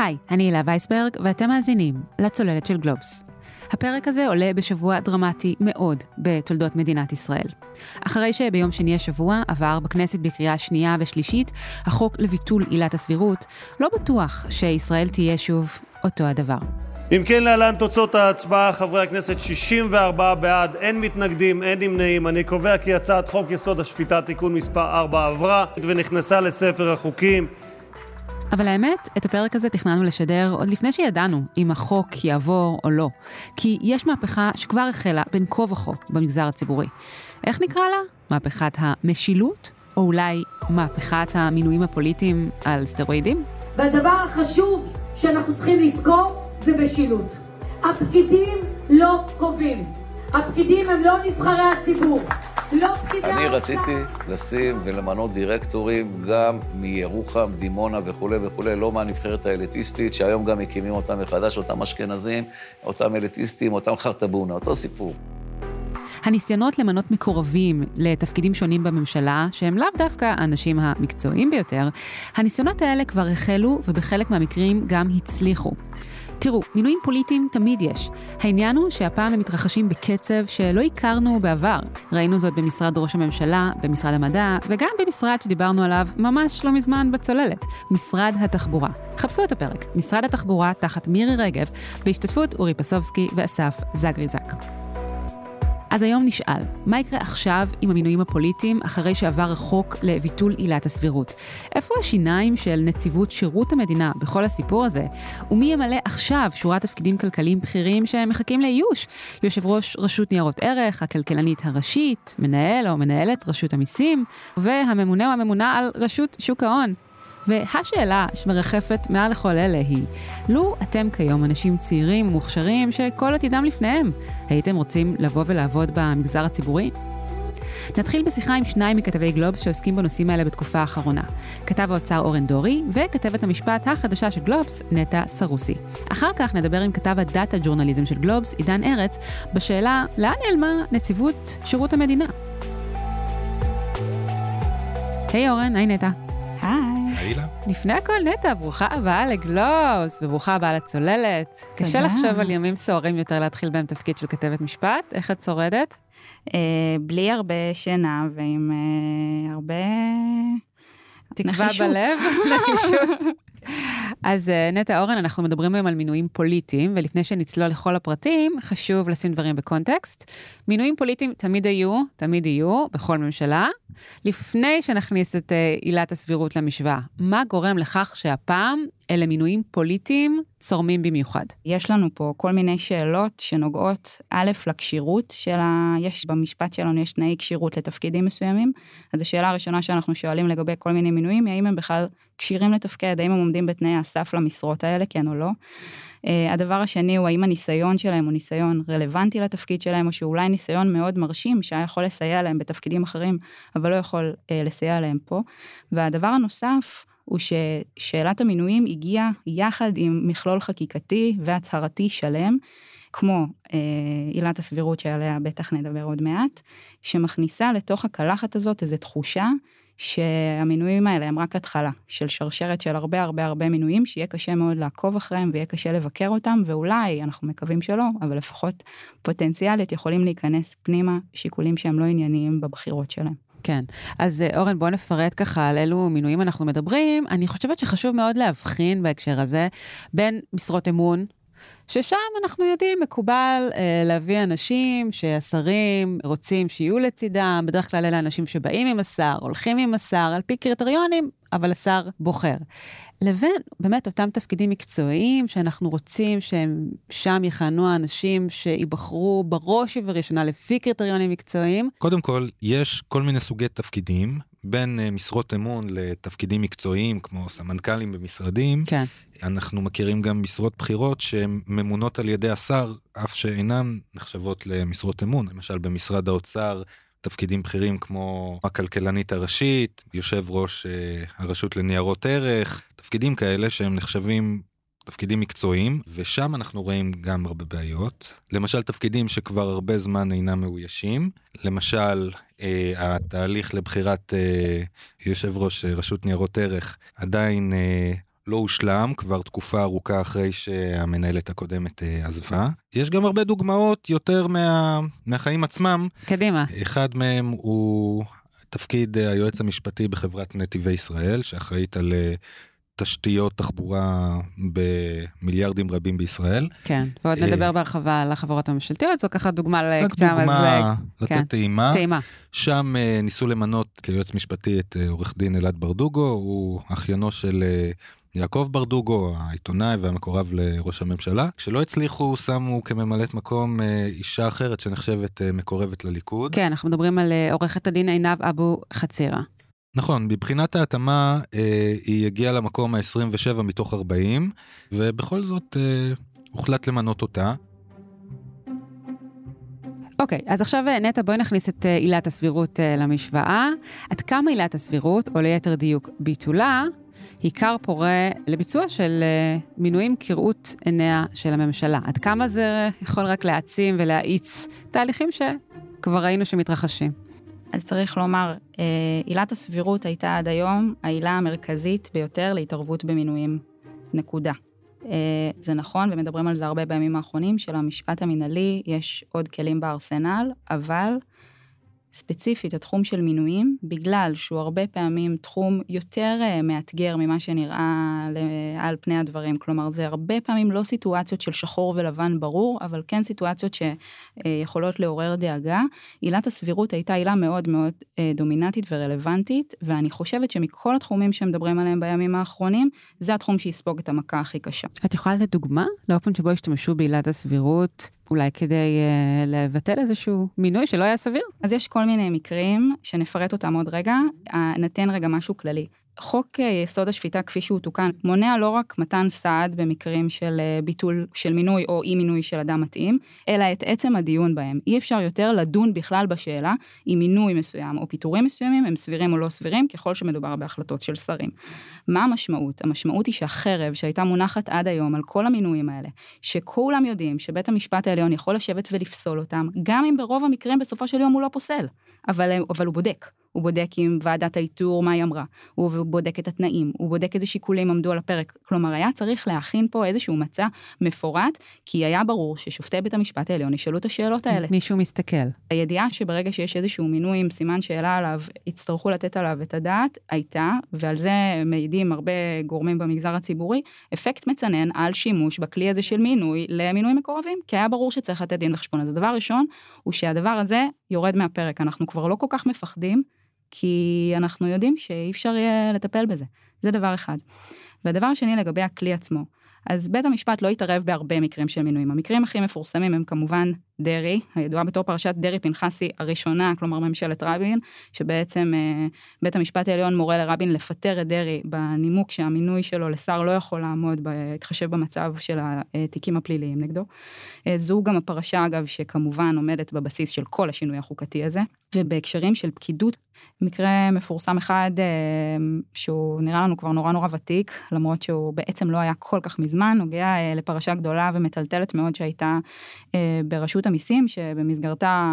היי, אני הילה וייסברג, ואתם מאזינים לצוללת של גלובס. הפרק הזה עולה בשבוע דרמטי מאוד בתולדות מדינת ישראל. אחרי שביום שני השבוע עבר בכנסת בקריאה שנייה ושלישית החוק לביטול עילת הסבירות, לא בטוח שישראל תהיה שוב אותו הדבר. אם כן, להלן תוצאות ההצבעה, חברי הכנסת, 64 בעד, אין מתנגדים, אין נמנעים. אני קובע כי הצעת חוק יסוד השפיטה (תיקון מס' 4) עברה ונכנסה לספר החוקים. אבל האמת, את הפרק הזה תכננו לשדר עוד לפני שידענו אם החוק יעבור או לא. כי יש מהפכה שכבר החלה בין כה וכה במגזר הציבורי. איך נקרא לה? מהפכת המשילות? או אולי מהפכת המינויים הפוליטיים על סטרואידים? והדבר החשוב שאנחנו צריכים לזכור זה משילות. הפקידים לא קובעים. הפקידים הם לא נבחרי הציבור. לא פקידי אני. רציתי לשים ולמנות דירקטורים גם מירוחם, דימונה וכולי וכולי, לא מהנבחרת האליטיסטית, שהיום גם מקימים אותם מחדש, אותם אשכנזים, אותם אליטיסטים, אותם חרטבונה, אותו סיפור. הניסיונות למנות מקורבים לתפקידים שונים בממשלה, שהם לאו דווקא האנשים המקצועיים ביותר, הניסיונות האלה כבר החלו ובחלק מהמקרים גם הצליחו. תראו, מינויים פוליטיים תמיד יש. העניין הוא שהפעם הם מתרחשים בקצב שלא הכרנו בעבר. ראינו זאת במשרד ראש הממשלה, במשרד המדע, וגם במשרד שדיברנו עליו ממש לא מזמן בצוללת, משרד התחבורה. חפשו את הפרק, משרד התחבורה תחת מירי רגב, בהשתתפות אורי פסובסקי ואסף זגריזק. אז היום נשאל, מה יקרה עכשיו עם המינויים הפוליטיים אחרי שעבר החוק לביטול עילת הסבירות? איפה השיניים של נציבות שירות המדינה בכל הסיפור הזה? ומי ימלא עכשיו שורת תפקידים כלכליים בכירים שמחכים לאיוש? יושב ראש רשות ניירות ערך, הכלכלנית הראשית, מנהל או מנהלת רשות המיסים, והממונה או הממונה על רשות שוק ההון. והשאלה שמרחפת מעל לכל אלה היא, לו אתם כיום אנשים צעירים ומוכשרים שכל עתידם לפניהם, הייתם רוצים לבוא ולעבוד במגזר הציבורי? נתחיל בשיחה עם שניים מכתבי גלובס שעוסקים בנושאים האלה בתקופה האחרונה. כתב האוצר אורן דורי, וכתבת המשפט החדשה של גלובס, נטע סרוסי. אחר כך נדבר עם כתב הדאטה ג'ורנליזם של גלובס, עידן ארץ, בשאלה לאן נעלמה נציבות שירות המדינה. היי אורן, היי נטע. הילה. לפני הכל, נטע, ברוכה הבאה לגלובס, וברוכה הבאה לצוללת. קשה תודה. לחשוב על ימים סוערים יותר להתחיל בהם תפקיד של כתבת משפט, איך את שורדת? אה, בלי הרבה שינה ועם אה, הרבה... תקווה נחישות. בלב, נחישות. אז אה, נטע אורן, אנחנו מדברים היום על מינויים פוליטיים, ולפני שנצלול לכל הפרטים, חשוב לשים דברים בקונטקסט. מינויים פוליטיים תמיד היו, תמיד יהיו, בכל ממשלה. לפני שנכניס את אה, עילת הסבירות למשוואה, מה גורם לכך שהפעם אלה מינויים פוליטיים צורמים במיוחד? יש לנו פה כל מיני שאלות שנוגעות, א', לכשירות של ה... יש במשפט שלנו, יש תנאי כשירות לתפקידים מסוימים. אז השאלה הראשונה שאנחנו שואלים לגבי כל מיני מינויים, היא האם הם בכלל כשירים לתפקד, האם הם עומדים בתנאי הסף למשרות האלה, כן או לא. Uh, הדבר השני הוא האם הניסיון שלהם הוא ניסיון רלוונטי לתפקיד שלהם, או שאולי ניסיון מאוד מרשים שהיה יכול לסייע להם בתפקידים אחרים, אבל לא יכול uh, לסייע להם פה. והדבר הנוסף, הוא ששאלת המינויים הגיעה יחד עם מכלול חקיקתי והצהרתי שלם, כמו אה, עילת הסבירות שעליה בטח נדבר עוד מעט, שמכניסה לתוך הקלחת הזאת איזו תחושה שהמינויים האלה הם רק התחלה של שרשרת של הרבה הרבה הרבה מינויים שיהיה קשה מאוד לעקוב אחריהם ויהיה קשה לבקר אותם ואולי אנחנו מקווים שלא אבל לפחות פוטנציאלית יכולים להיכנס פנימה שיקולים שהם לא ענייניים בבחירות שלהם. כן. אז אה, אורן, בוא נפרט ככה על אילו מינויים אנחנו מדברים. אני חושבת שחשוב מאוד להבחין בהקשר הזה בין משרות אמון, ששם אנחנו יודעים, מקובל אה, להביא אנשים שהשרים רוצים שיהיו לצידם, בדרך כלל אלה אנשים שבאים עם השר, הולכים עם השר, על פי קריטריונים, אבל השר בוחר. לבין באמת אותם תפקידים מקצועיים שאנחנו רוצים שהם שם יכהנו האנשים שייבחרו בראש ובראשונה לפי קריטריונים מקצועיים. קודם כל, יש כל מיני סוגי תפקידים, בין אה, משרות אמון לתפקידים מקצועיים, כמו סמנכ"לים במשרדים. כן. אנחנו מכירים גם משרות בכירות שהן ממונות על ידי השר, אף שאינן נחשבות למשרות אמון. למשל, במשרד האוצר, תפקידים בכירים כמו הכלכלנית הראשית, יושב ראש אה, הרשות לניירות ערך, תפקידים כאלה שהם נחשבים תפקידים מקצועיים, ושם אנחנו רואים גם הרבה בעיות. למשל, תפקידים שכבר הרבה זמן אינם מאוישים. למשל, אה, התהליך לבחירת אה, יושב ראש אה, רשות ניירות ערך עדיין אה, לא הושלם כבר תקופה ארוכה אחרי שהמנהלת הקודמת אה, עזבה. יש גם הרבה דוגמאות יותר מה, מהחיים עצמם. קדימה. אחד מהם הוא תפקיד אה, היועץ המשפטי בחברת נתיבי ישראל, שאחראית על אה, תשתיות תחבורה במיליארדים רבים בישראל. כן, ועוד נדבר בהרחבה על החברות הממשלתיות, זו ככה דוגמה רק לקצה דוגמה, לתת כן. טעימה. טעימה. שם ניסו למנות כיועץ משפטי את עורך דין אלעד ברדוגו, הוא אחיינו של יעקב ברדוגו, העיתונאי והמקורב לראש הממשלה. כשלא הצליחו, שמו כממלאת מקום אה, אישה אחרת שנחשבת אה, מקורבת לליכוד. כן, אנחנו מדברים על אה, עורכת הדין עינב אבו חצירה. נכון, מבחינת ההתאמה אה, היא הגיעה למקום ה-27 מתוך 40, ובכל זאת אה, הוחלט למנות אותה. אוקיי, אז עכשיו נטע, בואי נכניס את עילת הסבירות אה, למשוואה. עד כמה עילת הסבירות, או ליתר דיוק ביטולה, היא כר פורה לביצוע של אה, מינויים כראות עיניה של הממשלה? עד כמה זה יכול רק להעצים ולהאיץ תהליכים שכבר ראינו שמתרחשים? אז צריך לומר, אה, עילת הסבירות הייתה עד היום העילה המרכזית ביותר להתערבות במינויים. נקודה. אה, זה נכון, ומדברים על זה הרבה בימים האחרונים, שלמשפט המינהלי יש עוד כלים בארסנל, אבל ספציפית התחום של מינויים, בגלל שהוא הרבה פעמים תחום יותר אה, מאתגר ממה שנראה על פני הדברים. כלומר, זה הרבה פעמים לא סיטואציות של שחור ולבן ברור, אבל כן סיטואציות שיכולות לעורר דאגה. עילת הסבירות הייתה עילה מאוד מאוד אה, דומיננטית ורלוונטית, ואני חושבת שמכל התחומים שמדברים עליהם בימים האחרונים, זה התחום שיספוג את המכה הכי קשה. את יכולה לתת דוגמה לאופן שבו השתמשו בעילת הסבירות, אולי כדי uh, לבטל איזשהו מינוי שלא היה סביר? אז יש כל מיני מקרים שנפרט אותם עוד רגע, אה, נתן רגע משהו כללי. חוק אה, יסוד השפיטה כפי שהוא תוקן מונע לא רק מתן סעד במקרים של אה, ביטול של מינוי או אי מינוי של אדם מתאים, אלא את עצם הדיון בהם. אי אפשר יותר לדון בכלל בשאלה אם מינוי מסוים או פיטורים מסוימים הם סבירים או לא סבירים ככל שמדובר בהחלטות של שרים. מה המשמעות? המשמעות היא שהחרב שהייתה מונחת עד היום על כל המינויים האלה, שכולם יודעים שבית המשפט העליון יכול לשבת ולפסול אותם, גם אם ברוב המקרים בסופו של יום הוא לא פוסל, אבל, אבל הוא בודק. הוא בודק עם ועדת האיתור מה היא אמרה, הוא בודק את התנאים, הוא בודק איזה שיקולים עמדו על הפרק. כלומר, היה צריך להכין פה איזשהו מצע מפורט, כי היה ברור ששופטי בית המשפט העליון ישאלו את השאלות האלה. מישהו מסתכל. הידיעה שברגע שיש איזשהו מינוי עם סימן שאלה עליו, יצטרכו לתת עליו את הדעת, הייתה, ועל זה מעידים הרבה גורמים במגזר הציבורי, אפקט מצנן על שימוש בכלי הזה של מינוי למינוי מקורבים, כי היה ברור שצריך לתת דין וחשבון. אז הדבר ראשון, הוא שהדבר הזה יורד מהפרק, אנחנו כבר לא כל כך מפחדים. כי אנחנו יודעים שאי אפשר יהיה לטפל בזה. זה דבר אחד. והדבר השני לגבי הכלי עצמו. אז בית המשפט לא התערב בהרבה מקרים של מינויים. המקרים הכי מפורסמים הם כמובן דרעי, הידועה בתור פרשת דרעי פנחסי הראשונה, כלומר ממשלת רבין, שבעצם אה, בית המשפט העליון מורה לרבין לפטר את דרעי בנימוק שהמינוי שלו לשר לא יכול לעמוד בהתחשב במצב של התיקים הפליליים נגדו. אה, זו גם הפרשה אגב שכמובן עומדת בבסיס של כל השינוי החוקתי הזה. ובהקשרים של פקידות, מקרה מפורסם אחד אה, שהוא נראה לנו כבר נורא נורא ותיק, למרות שהוא בעצם לא היה כל כך מזמן, נוגע לפרשה גדולה ומטלטלת מאוד שהייתה ברשות המיסים, שבמסגרתה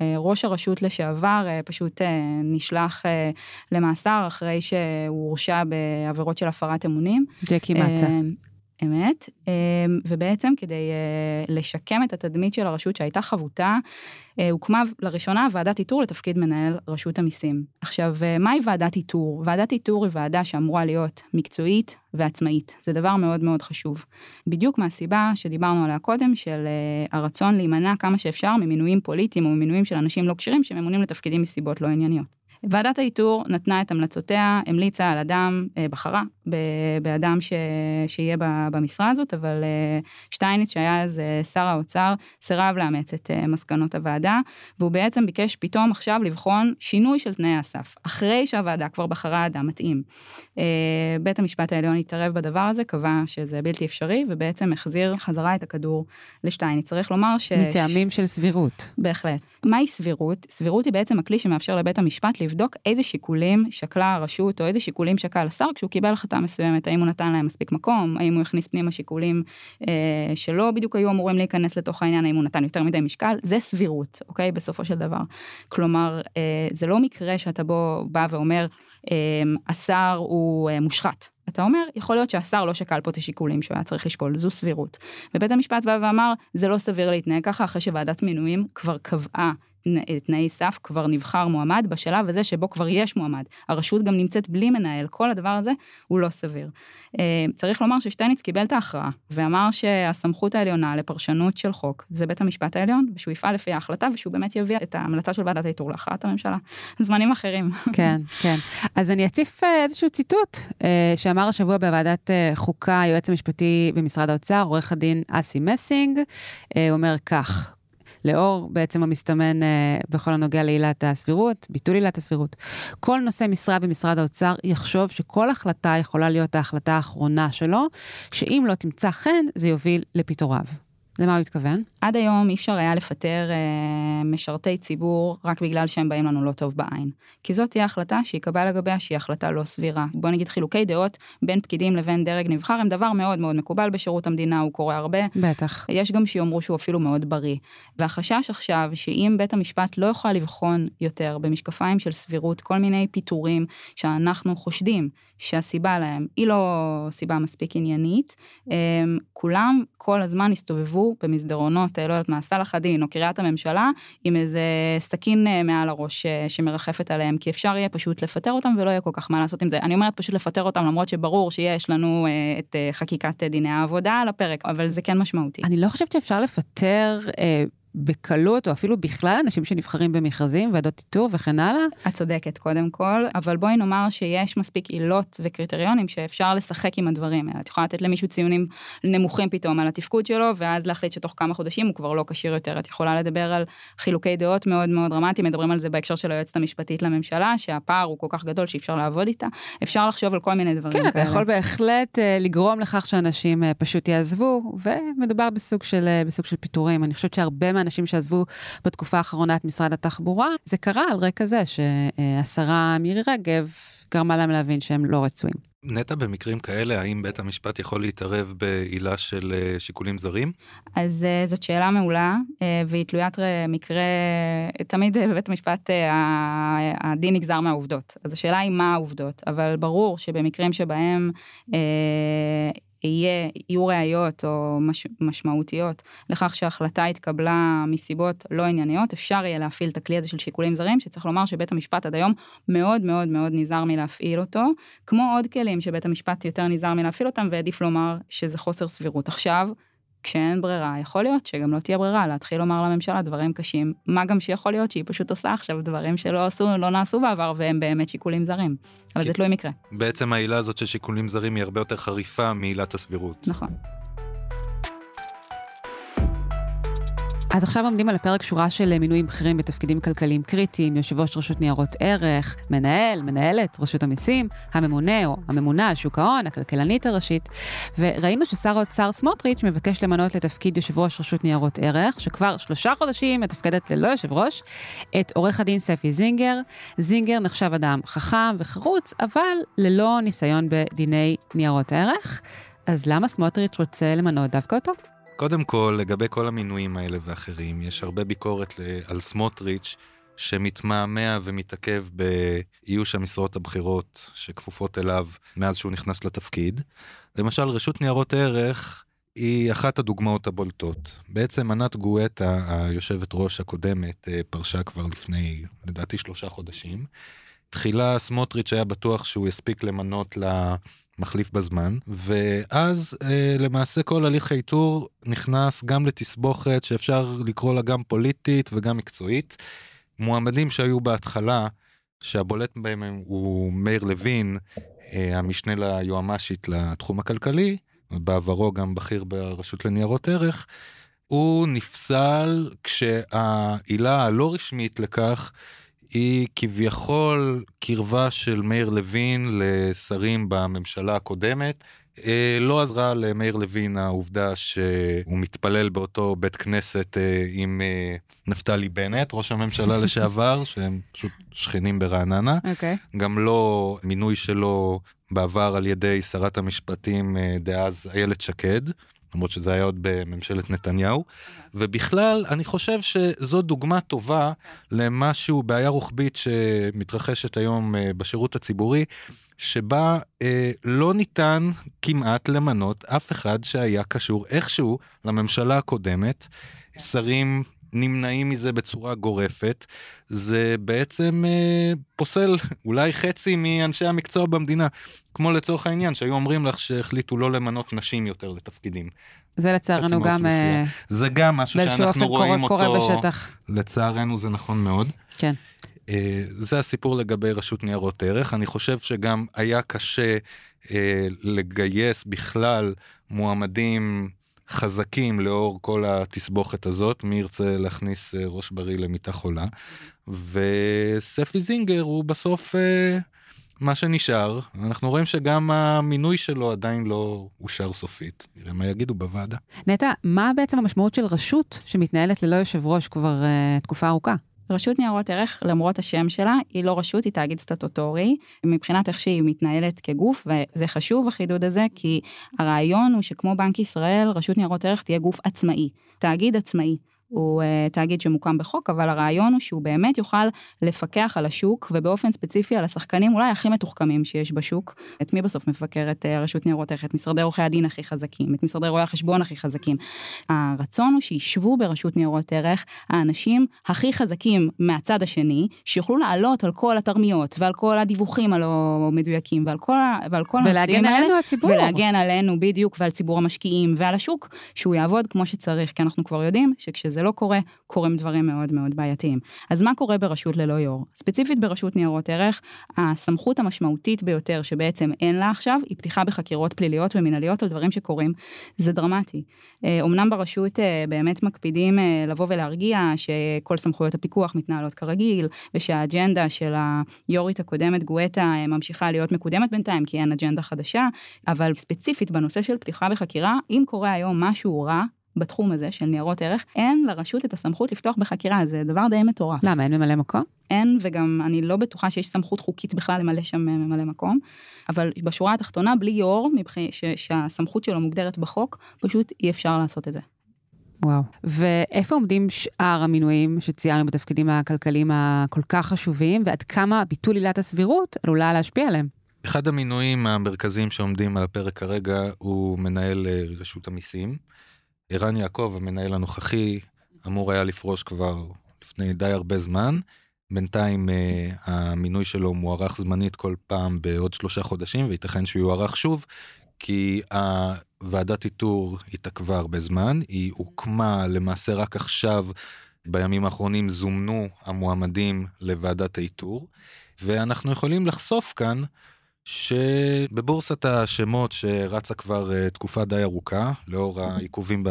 אה, ראש הרשות לשעבר אה, פשוט אה, נשלח למאסר אחרי שהוא הורשע בעבירות של הפרת אמונים. ג'קי מצה. אה, אמת, אה, ובעצם כדי אה, לשקם את התדמית של הרשות שהייתה חבוטה, אה, הוקמה לראשונה ועדת איתור לתפקיד מנהל רשות המיסים. עכשיו, מהי ועדת איתור? ועדת איתור היא ועדה שאמורה להיות מקצועית ועצמאית. זה דבר מאוד מאוד חשוב. בדיוק מהסיבה שדיברנו עליה קודם, של הרצון להימנע כמה שאפשר ממינויים פוליטיים או ממינויים של אנשים לא כשירים שממונים לתפקידים מסיבות לא ענייניות. ועדת האיתור נתנה את המלצותיה, המליצה על אדם, בחרה באדם ש... שיהיה במשרה הזאת, אבל שטייניץ שהיה אז שר האוצר, סירב לאמץ את מסקנות הוועדה, והוא בעצם ביקש פתאום עכשיו לבחון שינוי של תנאי הסף, אחרי שהוועדה כבר בחרה אדם מתאים. בית המשפט העליון התערב בדבר הזה, קבע שזה בלתי אפשרי, ובעצם החזיר חזרה את הכדור לשטייניץ. צריך לומר ש... מטעמים של סבירות. בהחלט. מהי סבירות? סבירות היא בעצם הכלי שמאפשר לבית המשפט לבדוק איזה שיקולים שקלה הרשות או איזה שיקולים שקל השר כשהוא קיבל מסוימת, האם הוא נתן להם מספיק מקום, האם הוא הכניס פנימה שיקולים אה, שלא בדיוק היו אמורים להיכנס לתוך העניין, האם הוא נתן יותר מדי משקל, זה סבירות, אוקיי? בסופו של דבר. כלומר, אה, זה לא מקרה שאתה בו בא ואומר, השר הוא מושחת. אתה אומר, יכול להיות שהשר לא שקל פה את השיקולים שהוא היה צריך לשקול, זו סבירות. ובית המשפט בא ואמר, זה לא סביר להתנהג ככה אחרי שוועדת מינויים כבר קבעה תנאי סף כבר נבחר מועמד בשלב הזה שבו כבר יש מועמד. הרשות גם נמצאת בלי מנהל, כל הדבר הזה הוא לא סביר. אה, צריך לומר ששטייניץ קיבל את ההכרעה ואמר שהסמכות העליונה לפרשנות של חוק זה בית המשפט העליון ושהוא יפעל לפי ההחלטה ושהוא באמת יביא את ההמלצה של ועדת האיתור להכרעת הממשלה. זמנים אחרים. כן, כן. אז אני אציף אה, איזשהו ציטוט אה, שאמר השבוע בוועדת חוקה היועץ המשפטי במשרד האוצר, עורך הדין אסי מסינג, אומר כך, לאור בעצם המסתמן אה, בכל הנוגע לעילת הסבירות, ביטול עילת הסבירות. כל נושא משרה במשרד האוצר יחשוב שכל החלטה יכולה להיות ההחלטה האחרונה שלו, שאם לא תמצא חן, זה יוביל לפיטוריו. למה הוא התכוון? עד היום אי אפשר היה לפטר אה, משרתי ציבור רק בגלל שהם באים לנו לא טוב בעין. כי זאת תהיה החלטה שיקבע לגביה שהיא החלטה לא סבירה. בוא נגיד חילוקי דעות בין פקידים לבין דרג נבחר הם דבר מאוד מאוד מקובל בשירות המדינה, הוא קורה הרבה. בטח. יש גם שיאמרו שהוא אפילו מאוד בריא. והחשש עכשיו שאם בית המשפט לא יוכל לבחון יותר במשקפיים של סבירות כל מיני פיטורים שאנחנו חושדים שהסיבה להם היא לא סיבה מספיק עניינית, אה, כולם כל הזמן הסתובבו במסדרונות, אה, לא יודעת מה, סלאח א-דין או קריית הממשלה, עם איזה סכין אה, מעל הראש אה, שמרחפת עליהם, כי אפשר יהיה פשוט לפטר אותם ולא יהיה כל כך מה לעשות עם זה. אני אומרת פשוט לפטר אותם למרות שברור שיש לנו את חקיקת דיני העבודה על הפרק, אבל זה כן משמעותי. אני לא חושבת שאפשר לפטר בקלות, או אפילו בכלל אנשים שנבחרים במכרזים, ועדות איתור וכן הלאה? את צודקת קודם כל, אבל בואי נאמר שיש מספיק עילות וקריטריונים שאפשר לשחק עם הדברים האלה. את יכולה לתת למישהו ציונים נמוכים פתאום על התפקוד שלו, ואז להחליט שתוך כמה חודשים הוא כבר לא כשיר יותר. את יכולה לדבר על חילוקי דעות מאוד מאוד דרמטיים, מדברים על זה בהקשר של היועצת המשפטית לממשלה, שהפער הוא כל כך גדול שאי אפשר לעבוד איתה. אפשר לחשוב על כל מיני דברים כן, כאלה. אתה יכול בהחלט uh, לגרום לכך שאנשים uh, פשוט יעזבו, ומדובר בסוג של, uh, בסוג של פיטורים. אני חושבת שהרבה מהאנשים שעזבו בתקופה האחרונה את משרד התחבורה. זה קרה על רקע זה שהשרה מירי רגב גרמה להם להבין שהם לא רצויים. נטע, במקרים כאלה, האם בית המשפט יכול להתערב בעילה של אה, שיקולים זרים? אז אה, זאת שאלה מעולה, אה, והיא תלוית מקרה, תמיד בבית המשפט הדין נגזר מהעובדות. אז השאלה היא מה העובדות, אבל ברור שבמקרים שבהם יהיה, יהיו ראיות או מש, משמעותיות לכך שההחלטה התקבלה מסיבות לא ענייניות, אפשר יהיה להפעיל את הכלי הזה של שיקולים זרים, שצריך לומר שבית המשפט עד היום מאוד מאוד מאוד נזהר מלהפעיל אותו, כמו עוד כלים שבית המשפט יותר נזהר מלהפעיל אותם ועדיף לומר שזה חוסר סבירות. עכשיו, כשאין ברירה, יכול להיות שגם לא תהיה ברירה להתחיל לומר לממשלה דברים קשים, מה גם שיכול להיות שהיא פשוט עושה עכשיו דברים שלא עשו, לא נעשו בעבר והם באמת שיקולים זרים. אבל זה תלוי מקרה. בעצם העילה הזאת של שיקולים זרים היא הרבה יותר חריפה מעילת הסבירות. נכון. אז עכשיו עומדים על הפרק שורה של מינויים בכירים בתפקידים כלכליים קריטיים, יושב ראש רשות ניירות ערך, מנהל, מנהלת, רשות המיסים, הממונה או הממונה על שוק ההון, הכלכלנית הראשית, וראינו ששר האוצר סמוטריץ' מבקש למנות לתפקיד יושב ראש רשות ניירות ערך, שכבר שלושה חודשים מתפקדת ללא יושב ראש, את עורך הדין ספי זינגר. זינגר נחשב אדם חכם וחרוץ, אבל ללא ניסיון בדיני ניירות ערך. אז למה סמוטריץ' רוצה למנות דווקא אותו? קודם כל, לגבי כל המינויים האלה ואחרים, יש הרבה ביקורת על סמוטריץ' שמתמהמה ומתעכב באיוש המשרות הבכירות שכפופות אליו מאז שהוא נכנס לתפקיד. למשל, רשות ניירות ערך היא אחת הדוגמאות הבולטות. בעצם ענת גואטה, היושבת ראש הקודמת, אה, פרשה כבר לפני, לדעתי, שלושה חודשים. תחילה סמוטריץ' היה בטוח שהוא יספיק למנות לה מחליף בזמן, ואז אה, למעשה כל הליך האיתור נכנס גם לתסבוכת שאפשר לקרוא לה גם פוליטית וגם מקצועית. מועמדים שהיו בהתחלה, שהבולט בהם הוא מאיר לוין, אה, המשנה ליועמ"שית לתחום הכלכלי, בעברו גם בכיר ברשות לניירות ערך, הוא נפסל כשהעילה הלא רשמית לכך היא כביכול קרבה של מאיר לוין לשרים בממשלה הקודמת. אה, לא עזרה למאיר לוין העובדה שהוא מתפלל באותו בית כנסת אה, עם אה, נפתלי בנט, ראש הממשלה לשעבר, שהם פשוט שכנים ברעננה. Okay. אוקיי. גם לא מינוי שלו בעבר על ידי שרת המשפטים דאז איילת שקד. למרות שזה היה עוד בממשלת נתניהו. ובכלל, אני חושב שזו דוגמה טובה למשהו, בעיה רוחבית שמתרחשת היום אה, בשירות הציבורי, שבה אה, לא ניתן כמעט למנות אף אחד שהיה קשור איכשהו לממשלה הקודמת. שרים נמנעים מזה בצורה גורפת, זה בעצם אה, פוסל אולי חצי מאנשי המקצוע במדינה. כמו לצורך העניין, שהיו אומרים לך שהחליטו לא למנות נשים יותר לתפקידים. זה לצערנו גם... אה, זה גם משהו שאנחנו רואים קורה, אותו... קורה בשטח. לצערנו זה נכון מאוד. כן. אה, זה הסיפור לגבי רשות ניירות ערך. אני חושב שגם היה קשה אה, לגייס בכלל מועמדים חזקים לאור כל התסבוכת הזאת, מי ירצה להכניס אה, ראש בריא למיטה חולה. וספי זינגר הוא בסוף אה, מה שנשאר. אנחנו רואים שגם המינוי שלו עדיין לא אושר סופית. נראה מה יגידו בוועדה. נטע, מה בעצם המשמעות של רשות שמתנהלת ללא יושב ראש כבר uh, תקופה ארוכה? רשות ניירות ערך, למרות השם שלה, היא לא רשות, היא תאגיד סטטוטורי, מבחינת איך שהיא מתנהלת כגוף, וזה חשוב החידוד הזה, כי הרעיון הוא שכמו בנק ישראל, רשות ניירות ערך תהיה גוף עצמאי, תאגיד עצמאי. הוא uh, תאגיד שמוקם בחוק, אבל הרעיון הוא שהוא באמת יוכל לפקח על השוק, ובאופן ספציפי על השחקנים אולי הכי מתוחכמים שיש בשוק. את מי בסוף מבקרת uh, רשות ניירות ערך? את משרדי עורכי הדין הכי חזקים, את משרדי רואי החשבון הכי חזקים. הרצון הוא שישבו ברשות ניירות ערך האנשים הכי חזקים מהצד השני, שיוכלו לעלות על כל התרמיות ועל כל הדיווחים הלא מדויקים ועל כל, ועל כל הנושאים האלה. ולהגן עלינו הציבור. ולהגן עלינו בדיוק ועל ציבור המשקיעים ועל השוק, שהוא יעבוד כמו שצריך, כי אנחנו כבר יודעים שכשזה זה לא קורה, קורים דברים מאוד מאוד בעייתיים. אז מה קורה ברשות ללא יו"ר? ספציפית ברשות ניירות ערך, הסמכות המשמעותית ביותר שבעצם אין לה עכשיו, היא פתיחה בחקירות פליליות ומנהליות על דברים שקורים. זה דרמטי. אמנם ברשות אה, באמת מקפידים אה, לבוא ולהרגיע שכל סמכויות הפיקוח מתנהלות כרגיל, ושהאג'נדה של היו"רית הקודמת גואטה אה, ממשיכה להיות מקודמת בינתיים, כי אין אג'נדה חדשה, אבל ספציפית בנושא של פתיחה בחקירה, אם קורה היום משהו רע, בתחום הזה של ניירות ערך, אין לרשות את הסמכות לפתוח בחקירה, זה דבר די מטורף. למה, אין ממלא מקום? אין, וגם אני לא בטוחה שיש סמכות חוקית בכלל למלא שם ממלא מקום, אבל בשורה התחתונה, בלי יו"ר, שהסמכות שלו מוגדרת בחוק, פשוט אי אפשר לעשות את זה. וואו. ואיפה עומדים שאר המינויים שציינו בתפקידים הכלכליים הכל כך חשובים, ועד כמה ביטול עילת הסבירות עלולה להשפיע עליהם? אחד המינויים המרכזיים שעומדים על הפרק כרגע הוא מנהל אה, רשות המיסים. ערן יעקב, המנהל הנוכחי, אמור היה לפרוש כבר לפני די הרבה זמן. בינתיים uh, המינוי שלו מוארך זמנית כל פעם בעוד שלושה חודשים, וייתכן שהוא יוארך שוב, כי הוועדת איתור התעכבה הרבה זמן, היא הוקמה למעשה רק עכשיו, בימים האחרונים זומנו המועמדים לוועדת האיתור, ואנחנו יכולים לחשוף כאן שבבורסת השמות שרצה כבר uh, תקופה די ארוכה, לאור העיכובים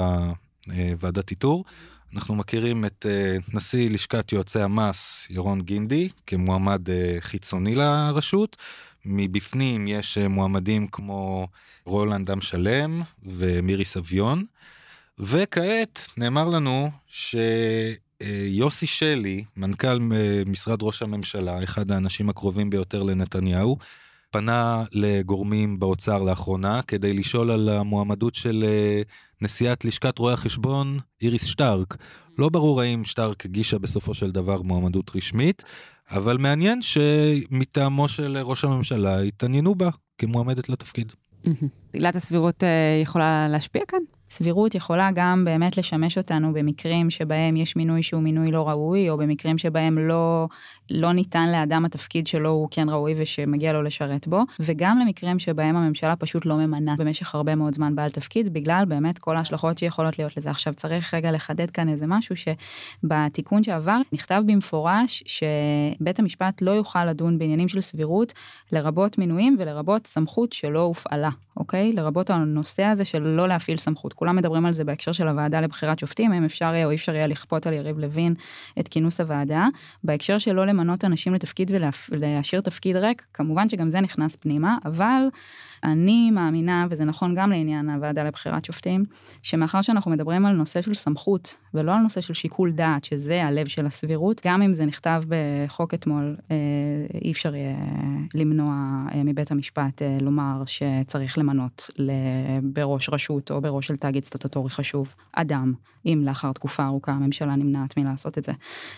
בוועדת איתור, אנחנו מכירים את uh, נשיא לשכת יועצי המס, ירון גינדי, כמועמד חיצוני לרשות. מבפנים יש מועמדים כמו רולנד עם שלם ומירי סביון. וכעת נאמר לנו שיוסי שלי, מנכ"ל משרד ראש הממשלה, אחד האנשים הקרובים ביותר לנתניהו, פנה לגורמים באוצר לאחרונה כדי לשאול על המועמדות של אה, נשיאת לשכת רואי החשבון איריס שטרק. לא ברור האם שטרק הגישה בסופו של דבר מועמדות רשמית, אבל מעניין שמטעמו של ראש הממשלה התעניינו בה כמועמדת לתפקיד. עילת הסבירות אה, יכולה להשפיע כאן? סבירות יכולה גם באמת לשמש אותנו במקרים שבהם יש מינוי שהוא מינוי לא ראוי, או במקרים שבהם לא, לא ניתן לאדם התפקיד שלו הוא כן ראוי ושמגיע לו לשרת בו, וגם למקרים שבהם הממשלה פשוט לא ממנה במשך הרבה מאוד זמן בעל תפקיד, בגלל באמת כל ההשלכות שיכולות להיות לזה. עכשיו צריך רגע לחדד כאן איזה משהו שבתיקון שעבר נכתב במפורש שבית המשפט לא יוכל לדון בעניינים של סבירות, לרבות מינויים ולרבות סמכות שלא הופעלה, אוקיי? לרבות הנושא הזה של לא להפעיל סמכות. כולם מדברים על זה בהקשר של הוועדה לבחירת שופטים, האם אפשר יהיה או אי אפשר יהיה לכפות על יריב לוין את כינוס הוועדה. בהקשר של לא למנות אנשים לתפקיד ולהשאיר תפקיד ריק, כמובן שגם זה נכנס פנימה, אבל אני מאמינה, וזה נכון גם לעניין הוועדה לבחירת שופטים, שמאחר שאנחנו מדברים על נושא של סמכות, ולא על נושא של שיקול דעת, שזה הלב של הסבירות, גם אם זה נכתב בחוק אתמול, אה, אי אפשר יהיה למנוע אה, מבית המשפט אה, לומר שצריך למנות בראש רשות או בראש של תאגיד. סטטוטורי חשוב, אדם, אם לאחר תקופה ארוכה הממשלה נמנעת מלעשות את זה.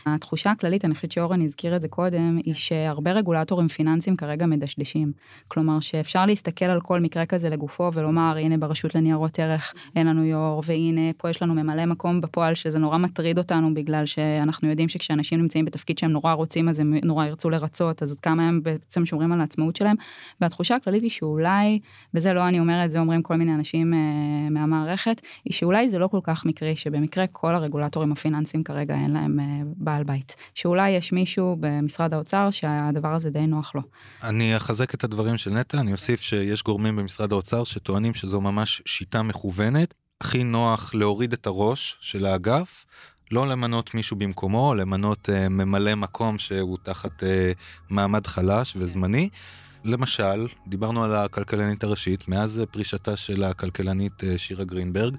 התחושה הכללית, אני חושבת שאורן הזכיר את זה קודם, היא שהרבה רגולטורים פיננסיים כרגע מדשדשים. כלומר שאפשר להסתכל על כל מקרה כזה לגופו ולומר, הנה ברשות לניירות ערך אין לנו יו"ר, והנה פה יש לנו ממלא מקום בפועל, שזה נורא מטריד אותנו בגלל שאנחנו יודעים שכשאנשים נמצאים בתפקיד שהם נורא רוצים אז הם נורא ירצו לרצות, אז כמה הם בעצם שומרים על העצמאות שלהם. והתחושה הכללית היא שאולי, וזה לא אני אומרת, זה אומרים כל מיני אנשים אה, מהמערכת, היא שאולי זה לא כל כך מקרי, שבמקרה כל הרגולטורים הפיננסיים כרגע אין להם אה, בעל בית. שאולי יש מישהו במשרד האוצר שהדבר הזה די נוח לו. אני אחזק את הדברים של נטע, אני אוסיף שיש גורמים במשרד האוצר שטוענים שזו ממש שיטה מכוונת. הכי נוח להוריד את הראש של האגף, לא למנות מישהו במקומו, למנות uh, ממלא מקום שהוא תחת uh, מעמד חלש וזמני. למשל, דיברנו על הכלכלנית הראשית, מאז פרישתה של הכלכלנית שירה גרינברג,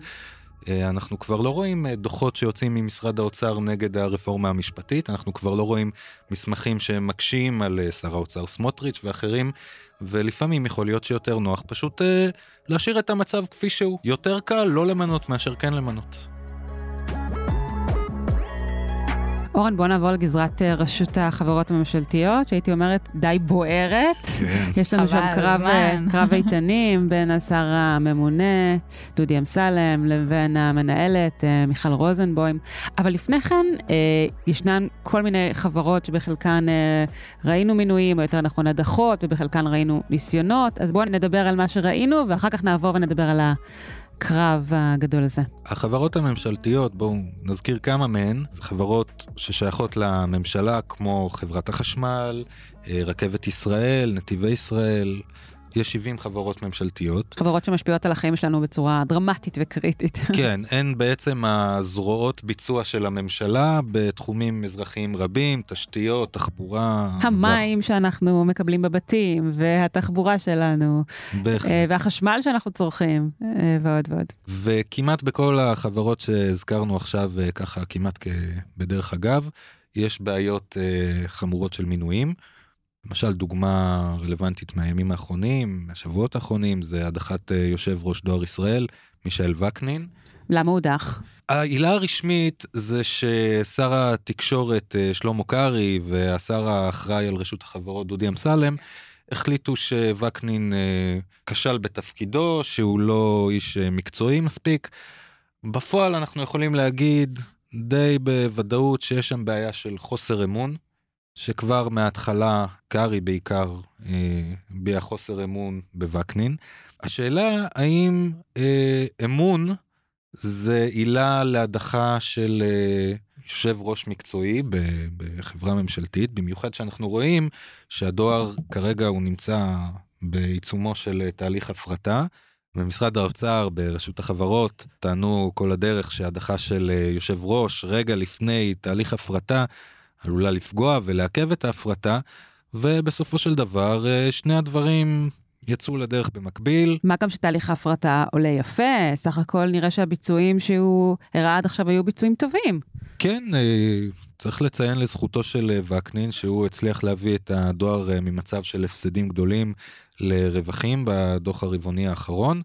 אנחנו כבר לא רואים uh, דוחות שיוצאים ממשרד האוצר נגד הרפורמה המשפטית, אנחנו כבר לא רואים מסמכים שמקשים על uh, שר האוצר סמוטריץ' ואחרים, ולפעמים יכול להיות שיותר נוח פשוט להשאיר את המצב כפי שהוא. יותר קל לא למנות מאשר כן למנות. אורן, בוא נעבור לגזרת אה, רשות החברות הממשלתיות, שהייתי אומרת די בוערת. כן. יש לנו שם קרב, אה, קרב איתנים בין השר הממונה, דודי אמסלם, לבין המנהלת, אה, מיכל רוזנבוים. אבל לפני כן, ישנן כל מיני חברות שבחלקן ראינו מינויים, או יותר נכון הדחות, ובחלקן ראינו ניסיונות. אז בואו נדבר על מה שראינו, ואחר כך נעבור ונדבר על ה... הקרב הגדול הזה? החברות הממשלתיות, בואו נזכיר כמה מהן, חברות ששייכות לממשלה כמו חברת החשמל, אה, רכבת ישראל, נתיבי ישראל, יש 70 חברות ממשלתיות. חברות שמשפיעות על החיים שלנו בצורה דרמטית וקריטית. כן, הן בעצם הזרועות ביצוע של הממשלה בתחומים אזרחיים רבים, תשתיות, תחבורה. המים ואח... שאנחנו מקבלים בבתים, והתחבורה שלנו, בהחלט. אה, והחשמל שאנחנו צורכים, אה, ועוד ועוד. וכמעט בכל החברות שהזכרנו עכשיו, אה, ככה כמעט בדרך אגב, יש בעיות חמורות של מינויים. למשל דוגמה רלוונטית מהימים האחרונים, מהשבועות האחרונים, זה הדחת אה, יושב ראש דואר ישראל, מישאל וקנין. למה הוא הודח? העילה הרשמית זה ששר התקשורת אה, שלמה קרעי והשר האחראי על רשות החברות דודי אמסלם החליטו שווקנין אה, כשל בתפקידו, שהוא לא איש מקצועי מספיק. בפועל אנחנו יכולים להגיד די בוודאות שיש שם בעיה של חוסר אמון שכבר מההתחלה קארי בעיקר אה, ביע חוסר אמון בווקנין. השאלה האם אה, אמון זה עילה להדחה של אה, יושב ראש מקצועי בחברה ממשלתית, במיוחד שאנחנו רואים שהדואר כרגע הוא נמצא בעיצומו של אה, תהליך הפרטה. במשרד האוצר ברשות החברות טענו כל הדרך שהדחה של אה, יושב ראש רגע לפני תהליך הפרטה עלולה לפגוע ולעכב את ההפרטה, ובסופו של דבר אה, שני הדברים יצאו לדרך במקביל. מה גם שתהליך ההפרטה עולה יפה, סך הכל נראה שהביצועים שהוא הראה עד עכשיו היו ביצועים טובים. כן, אה, צריך לציין לזכותו של אה, וקנין שהוא הצליח להביא את הדואר ממצב של הפסדים גדולים לרווחים בדוח הרבעוני האחרון.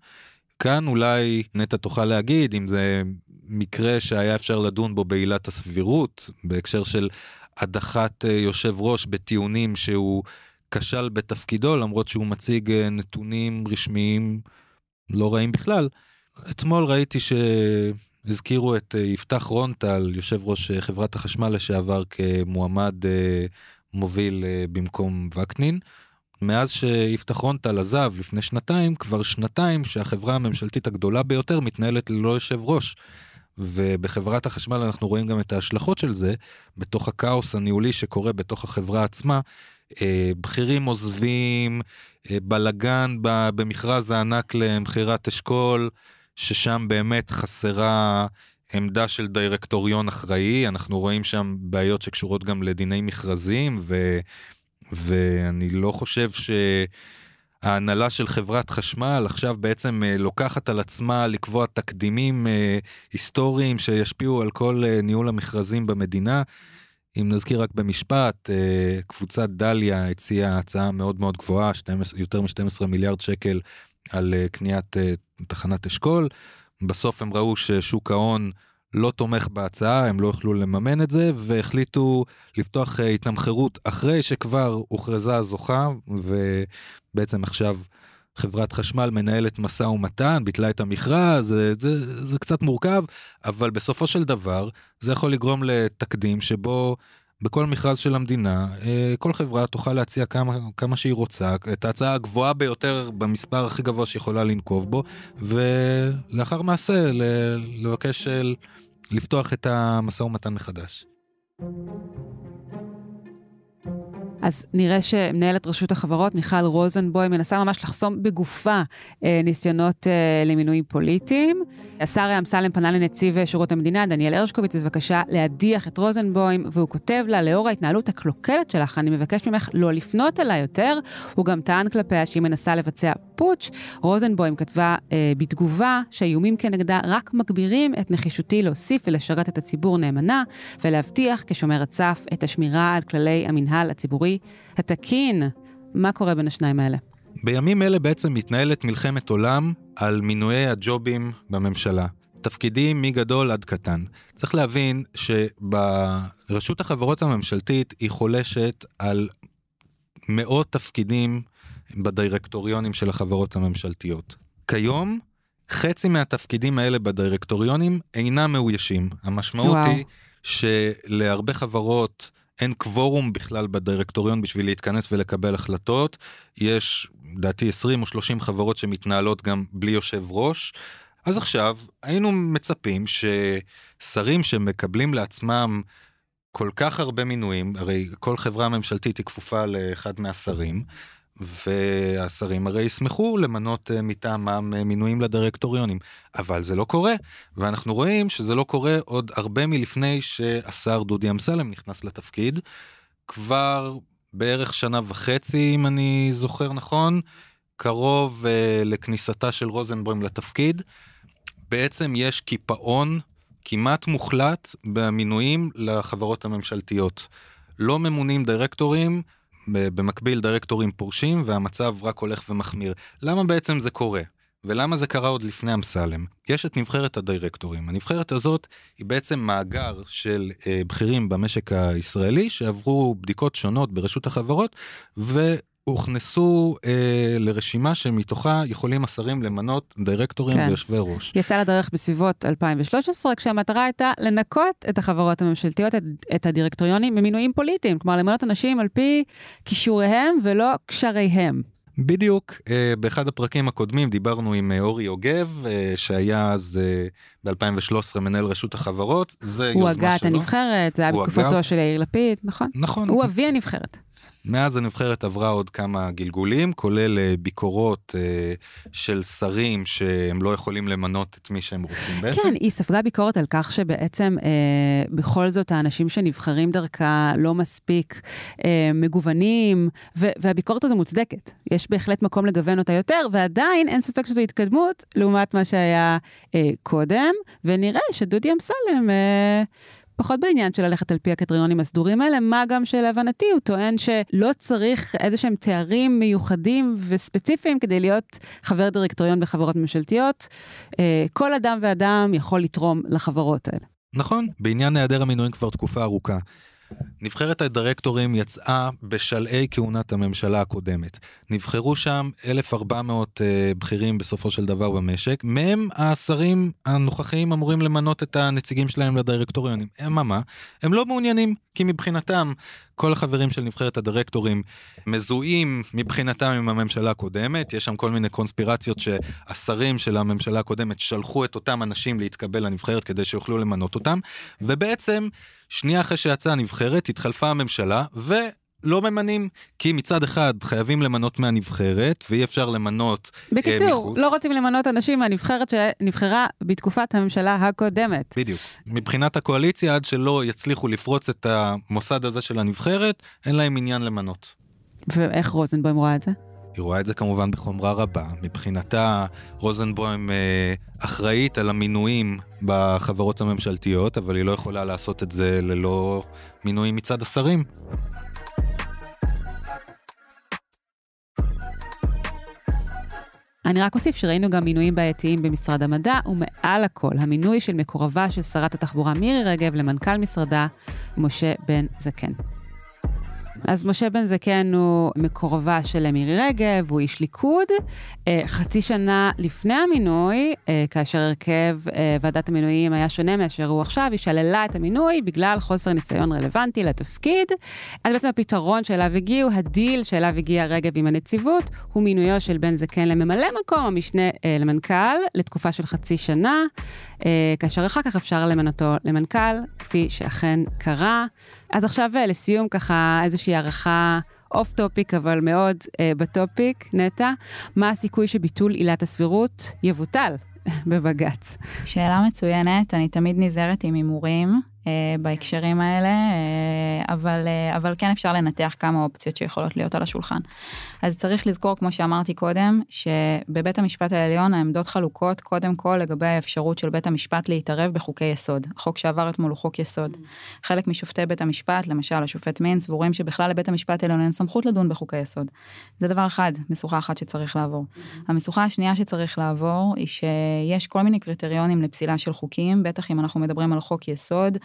כאן אולי נטע תוכל להגיד אם זה מקרה שהיה אפשר לדון בו בעילת הסבירות, בהקשר של הדחת אה, יושב ראש בטיעונים שהוא כשל בתפקידו, למרות שהוא מציג אה, נתונים רשמיים לא רעים בכלל. אתמול ראיתי שהזכירו את אה, יפתח רונטל, יושב ראש חברת החשמל לשעבר, כמועמד מוביל במקום וקנין. מאז שיפתח רונטל עזב לפני שנתיים, כבר שנתיים שהחברה הממשלתית הגדולה ביותר מתנהלת ללא יושב ראש. ובחברת החשמל אנחנו רואים גם את ההשלכות של זה, בתוך הכאוס הניהולי שקורה בתוך החברה עצמה. אה, בכירים עוזבים, אה, בלגן במכרז הענק למכירת אשכול, ששם באמת חסרה עמדה של דירקטוריון אחראי, אנחנו רואים שם בעיות שקשורות גם לדיני מכרזים, ו, ואני לא חושב ש... ההנהלה של חברת חשמל עכשיו בעצם אה, לוקחת על עצמה לקבוע תקדימים אה, היסטוריים שישפיעו על כל אה, ניהול המכרזים במדינה. אם נזכיר רק במשפט, קבוצת דליה הציעה הצעה מאוד מאוד גבוהה, 12, יותר מ-12 מיליארד שקל על קניית תחנת אשכול. בסוף הם ראו ששוק ההון לא תומך בהצעה, הם לא יוכלו לממן את זה, והחליטו לפתוח אה, התנמכרות אחרי שכבר הוכרזה הזוכה, ובעצם עכשיו חברת חשמל מנהלת משא ומתן, ביטלה את המכרז, זה, זה, זה קצת מורכב, אבל בסופו של דבר זה יכול לגרום לתקדים שבו בכל מכרז של המדינה, אה, כל חברה תוכל להציע כמה, כמה שהיא רוצה, את ההצעה הגבוהה ביותר במספר הכי גבוה שיכולה לנקוב בו, ולאחר מעשה לבקש לפתוח את המשא ומתן מחדש. אז נראה שמנהלת רשות החברות, מיכל רוזנבוי, מנסה ממש לחסום בגופה אה, ניסיונות אה, למינויים פוליטיים. השר אמסלם פנה לנציב שירות המדינה, דניאל הרשקוביץ, בבקשה להדיח את רוזנבוים, והוא כותב לה, לאור ההתנהלות הקלוקלת שלך, אני מבקש ממך לא לפנות אליי יותר. הוא גם טען כלפיה שהיא מנסה לבצע פוטש. רוזנבוים כתבה אה, בתגובה שהאיומים כנגדה רק מגבירים את נחישותי להוסיף ולשרת את הציבור נאמנה, ולהבטיח כשומרת סף את השמירה על כללי המינהל הציבורי התקין. מה קורה בין השניים האלה? בימים אלה בעצם מתנהלת מלחמת עולם על מינויי הג'ובים בממשלה. תפקידים מגדול עד קטן. צריך להבין שברשות החברות הממשלתית היא חולשת על מאות תפקידים בדירקטוריונים של החברות הממשלתיות. כיום, חצי מהתפקידים האלה בדירקטוריונים אינם מאוישים. המשמעות וואו. היא שלהרבה חברות אין קוורום בכלל בדירקטוריון בשביל להתכנס ולקבל החלטות. יש, לדעתי, 20 או 30 חברות שמתנהלות גם בלי יושב ראש. אז עכשיו היינו מצפים ששרים שמקבלים לעצמם כל כך הרבה מינויים, הרי כל חברה ממשלתית היא כפופה לאחד מהשרים, והשרים הרי ישמחו למנות אה, מטעמם אה, מינויים לדירקטוריונים, אבל זה לא קורה, ואנחנו רואים שזה לא קורה עוד הרבה מלפני שהשר דודי אמסלם נכנס לתפקיד. כבר בערך שנה וחצי, אם אני זוכר נכון, קרוב uh, לכניסתה של רוזנבוים לתפקיד, בעצם יש קיפאון כמעט מוחלט במינויים לחברות הממשלתיות. לא ממונים דירקטורים, במקביל דירקטורים פורשים והמצב רק הולך ומחמיר. למה בעצם זה קורה? ולמה זה קרה עוד לפני אמסלם? יש את נבחרת הדירקטורים. הנבחרת הזאת היא בעצם מאגר של אה, בכירים במשק הישראלי שעברו בדיקות שונות ברשות החברות הוכנסו אה, לרשימה שמתוכה יכולים השרים למנות דירקטורים כן. ויושבי ראש. יצא לדרך בסביבות 2013, כשהמטרה הייתה לנקות את החברות הממשלתיות, את, את הדירקטוריונים, ממינויים פוליטיים, כלומר למנות אנשים על פי כישוריהם ולא קשריהם. בדיוק, אה, באחד הפרקים הקודמים דיברנו עם אה, אורי יוגב, אה, שהיה אז אה, ב-2013 מנהל רשות החברות, זה יוזמה שלו. הוא הגה את הנבחרת, זה היה בתקופתו של יאיר לפיד, נכון? נכון. הוא אבי הנבחרת. מאז הנבחרת עברה עוד כמה גלגולים, כולל אה, ביקורות אה, של שרים שהם לא יכולים למנות את מי שהם רוצים בעצם. כן, היא ספגה ביקורת על כך שבעצם אה, בכל זאת האנשים שנבחרים דרכה לא מספיק אה, מגוונים, והביקורת הזו מוצדקת. יש בהחלט מקום לגוון אותה יותר, ועדיין אין ספק שזו התקדמות לעומת מה שהיה אה, קודם, ונראה שדודי אמסלם... אה, פחות בעניין של ללכת על פי הקריטריונים הסדורים האלה, מה גם שלהבנתי הוא טוען שלא צריך איזה שהם תארים מיוחדים וספציפיים כדי להיות חבר דירקטוריון בחברות ממשלתיות. אה, כל אדם ואדם יכול לתרום לחברות האלה. נכון, בעניין היעדר המינויים כבר תקופה ארוכה. נבחרת הדירקטורים יצאה בשלהי כהונת הממשלה הקודמת. נבחרו שם 1,400 uh, בכירים בסופו של דבר במשק, מהם השרים הנוכחיים אמורים למנות את הנציגים שלהם לדירקטוריונים. אממה, הם לא מעוניינים, כי מבחינתם כל החברים של נבחרת הדירקטורים מזוהים מבחינתם עם הממשלה הקודמת, יש שם כל מיני קונספירציות שהשרים של הממשלה הקודמת שלחו את אותם אנשים להתקבל לנבחרת כדי שיוכלו למנות אותם, ובעצם שנייה אחרי שיצאה הנבחרת התחלפה הממשלה ו... לא ממנים, כי מצד אחד חייבים למנות מהנבחרת, ואי אפשר למנות בקיצור, אה, מחוץ. לא רוצים למנות אנשים מהנבחרת שנבחרה בתקופת הממשלה הקודמת. בדיוק. מבחינת הקואליציה, עד שלא יצליחו לפרוץ את המוסד הזה של הנבחרת, אין להם עניין למנות. ואיך רוזנבוים רואה את זה? היא רואה את זה כמובן בחומרה רבה. מבחינתה, רוזנבוים אה, אחראית על המינויים בחברות הממשלתיות, אבל היא לא יכולה לעשות את זה ללא מינויים מצד השרים. אני רק אוסיף שראינו גם מינויים בעייתיים במשרד המדע, ומעל הכל, המינוי של מקורבה של שרת התחבורה מירי רגב למנכ"ל משרדה, משה בן זקן. אז משה בן זקן הוא מקורבה של מירי רגב, הוא איש ליכוד. אה, חצי שנה לפני המינוי, אה, כאשר הרכב אה, ועדת המינויים היה שונה מאשר הוא עכשיו, היא שללה את המינוי בגלל חוסר ניסיון רלוונטי לתפקיד. אז בעצם הפתרון שאליו הגיעו, הדיל שאליו הגיע רגב עם הנציבות, הוא מינויו של בן זקן לממלא מקום המשנה למנכ"ל לתקופה של חצי שנה, כאשר אחר כך אפשר למנותו למנכ"ל, כפי שאכן קרה. אז עכשיו לסיום ככה איזושהי הערכה off topic אבל מאוד אה, ב topic, נטע, מה הסיכוי שביטול עילת הסבירות יבוטל בבג"ץ? שאלה מצוינת, אני תמיד נזהרת עם הימורים. אה, בהקשרים האלה, אה, אבל, אה, אבל כן אפשר לנתח כמה אופציות שיכולות להיות על השולחן. אז צריך לזכור, כמו שאמרתי קודם, שבבית המשפט העליון העמדות חלוקות קודם כל לגבי האפשרות של בית המשפט להתערב בחוקי יסוד. החוק שעבר אתמול הוא חוק יסוד. חלק משופטי בית המשפט, למשל השופט מין, סבורים שבכלל לבית המשפט העליון אין סמכות לדון בחוקי יסוד. זה דבר אחד, משוכה אחת שצריך לעבור. המשוכה השנייה שצריך לעבור היא שיש כל מיני קריטריונים לפסילה של חוקים, בטח אם אנחנו מדברים על חוק יסוד,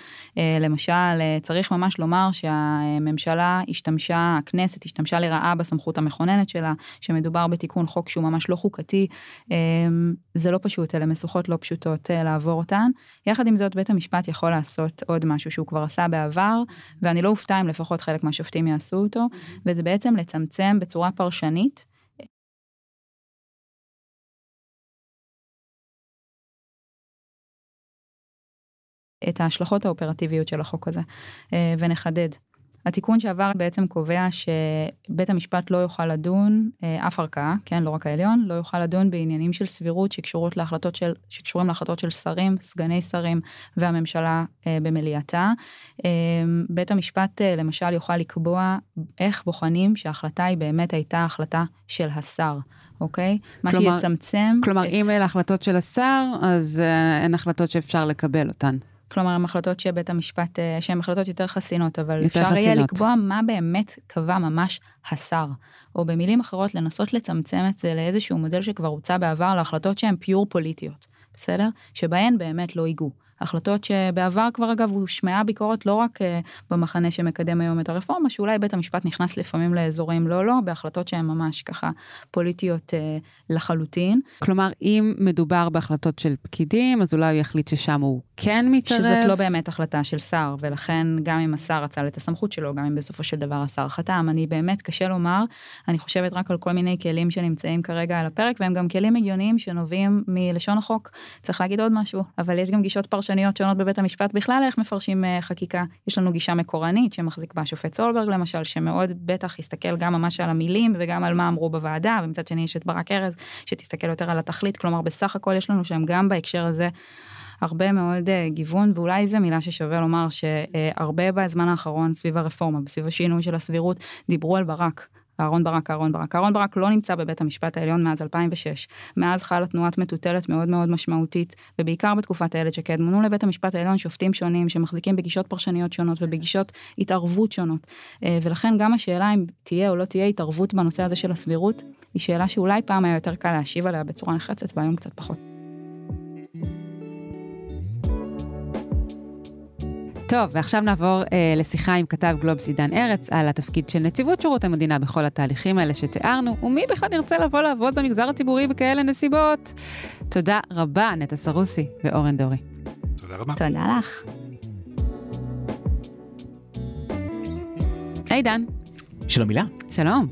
למשל, אה, צריך ממש לומר שהממשלה השתמשה, הכנסת השתמשה לרעה בסמכות המכוננת שלה, שמדובר בתיקון חוק שהוא ממש לא חוקתי. אה, זה לא פשוט, אלה משוכות לא פשוטות לעבור אותן. יחד עם זאת, בית המשפט יכול לעשות עוד משהו שהוא כבר עשה בעבר, ואני לא אופתע אם לפחות חלק מהשופטים יעשו אותו, וזה בעצם לצמצם בצורה פרשנית את ההשלכות האופרטיביות של החוק הזה, אה, ונחדד. התיקון שעבר בעצם קובע שבית המשפט לא יוכל לדון, אה, אף ערכאה, כן, לא רק העליון, לא יוכל לדון בעניינים של סבירות שקשורות להחלטות של, שקשורים להחלטות של שרים, סגני שרים והממשלה אה, במליאתה. בית המשפט למשל יוכל לקבוע איך בוחנים שההחלטה היא באמת הייתה החלטה של השר. אוקיי? מה שיצמצם... כלומר, את... אם אלה החלטות של השר, אז אין החלטות שאפשר לקבל אותן. כלומר, הן החלטות שבית המשפט, אה, שהן החלטות יותר חסינות, אבל יותר אפשר יהיה לקבוע מה באמת קבע ממש השר. או במילים אחרות, לנסות לצמצם את זה לאיזשהו מודל שכבר הוצע בעבר להחלטות שהן פיור פוליטיות, בסדר? שבהן באמת לא ייגעו. החלטות שבעבר כבר אגב הושמעה ביקורת לא רק אה, במחנה שמקדם היום את הרפורמה, שאולי בית המשפט נכנס לפעמים לאזורים לא לא, בהחלטות שהן ממש ככה פוליטיות אה, לחלוטין. כלומר, אם מדובר בהחלטות של פקידים, אז אולי הוא יחליט ששם הוא כן מתערב. שזאת לא באמת החלטה של שר, ולכן גם אם השר רצה את הסמכות שלו, גם אם בסופו של דבר השר חתם, אני באמת קשה לומר, אני חושבת רק על כל מיני כלים שנמצאים כרגע על הפרק, והם גם כלים הגיוניים שנובעים מלשון החוק. צריך להגיד עוד משהו, אבל יש גם גישות פרשניות. פרשניות שונות בבית המשפט בכלל איך מפרשים אה, חקיקה. יש לנו גישה מקורנית שמחזיק בה השופט סולברג למשל, שמאוד בטח יסתכל גם ממש על המילים וגם על מה אמרו בוועדה, ומצד שני יש את ברק ארז שתסתכל יותר על התכלית, כלומר בסך הכל יש לנו שם גם בהקשר הזה. הרבה מאוד uh, גיוון ואולי זו מילה ששווה לומר שהרבה uh, בזמן האחרון סביב הרפורמה, סביב השינוי של הסבירות, דיברו על ברק. אהרון ברק, אהרון ברק. אהרון ברק לא נמצא בבית המשפט העליון מאז 2006. מאז חלה תנועת מטוטלת מאוד מאוד משמעותית, ובעיקר בתקופת איילת שקד מונו לבית המשפט העליון שופטים שונים שמחזיקים בגישות פרשניות שונות ובגישות התערבות שונות. אה, ולכן גם השאלה אם תהיה או לא תהיה התערבות בנושא הזה של הסבירות, היא שאלה שאולי פעם היה יותר קל להשיב עליה בצורה נחרצת והיום קצת פחות. טוב, ועכשיו נעבור אה, לשיחה עם כתב גלובס עידן ארץ על התפקיד של נציבות שירות המדינה בכל התהליכים האלה שתיארנו, ומי בכלל ירצה לבוא לעבוד במגזר הציבורי בכאלה נסיבות. תודה רבה, נטע סרוסי ואורן דורי. תודה רבה. תודה לך. היי דן. שלום הילה. שלום.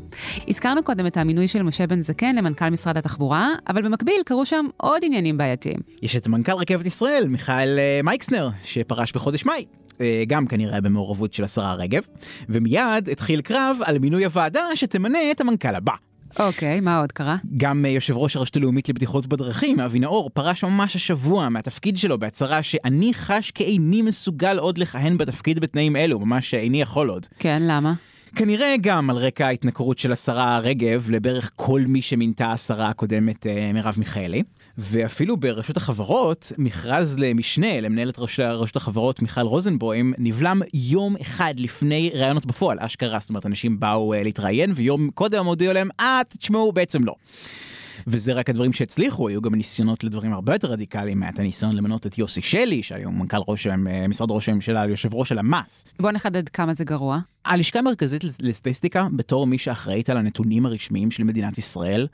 הזכרנו קודם את המינוי של משה בן זקן למנכ"ל משרד התחבורה, אבל במקביל קרו שם עוד עניינים בעייתיים. יש את מנכ"ל רכבת ישראל, מיכאל אה, מייקסנר, שפרש בחודש מאי. אה, גם כנראה במעורבות של השרה רגב, ומיד התחיל קרב על מינוי הוועדה שתמנה את המנכ"ל הבא. אוקיי, okay, מה עוד קרה? גם אה, יושב ראש הרשות הלאומית לבטיחות בדרכים, אבי נאור, פרש ממש השבוע מהתפקיד שלו בהצהרה שאני חש כאיני מסוגל עוד לכהן בתפקיד בתנאים אלו, ממש איני יכול עוד. כן, למה? כנראה גם על רקע ההתנכרות של השרה רגב לבערך כל מי שמינתה השרה הקודמת אה, מרב מיכאלי. ואפילו ברשות החברות, מכרז למשנה למנהלת רשות החברות מיכל רוזנבוים, נבלם יום אחד לפני ראיונות בפועל, אשכרה, זאת אומרת אנשים באו uh, להתראיין ויום קודם הודיעו להם, אה, תשמעו, בעצם לא. וזה רק הדברים שהצליחו, היו גם ניסיונות לדברים הרבה יותר רדיקליים, היה את הניסיון למנות את יוסי שלי, שהיום מנכ"ל ראש, משרד ראש הממשלה, יושב ראש של המס. בוא נחדד כמה זה גרוע. הלשכה המרכזית לסטטיסטיקה, בתור מי שאחראית על הנתונים הרשמיים של מדינת ישראל,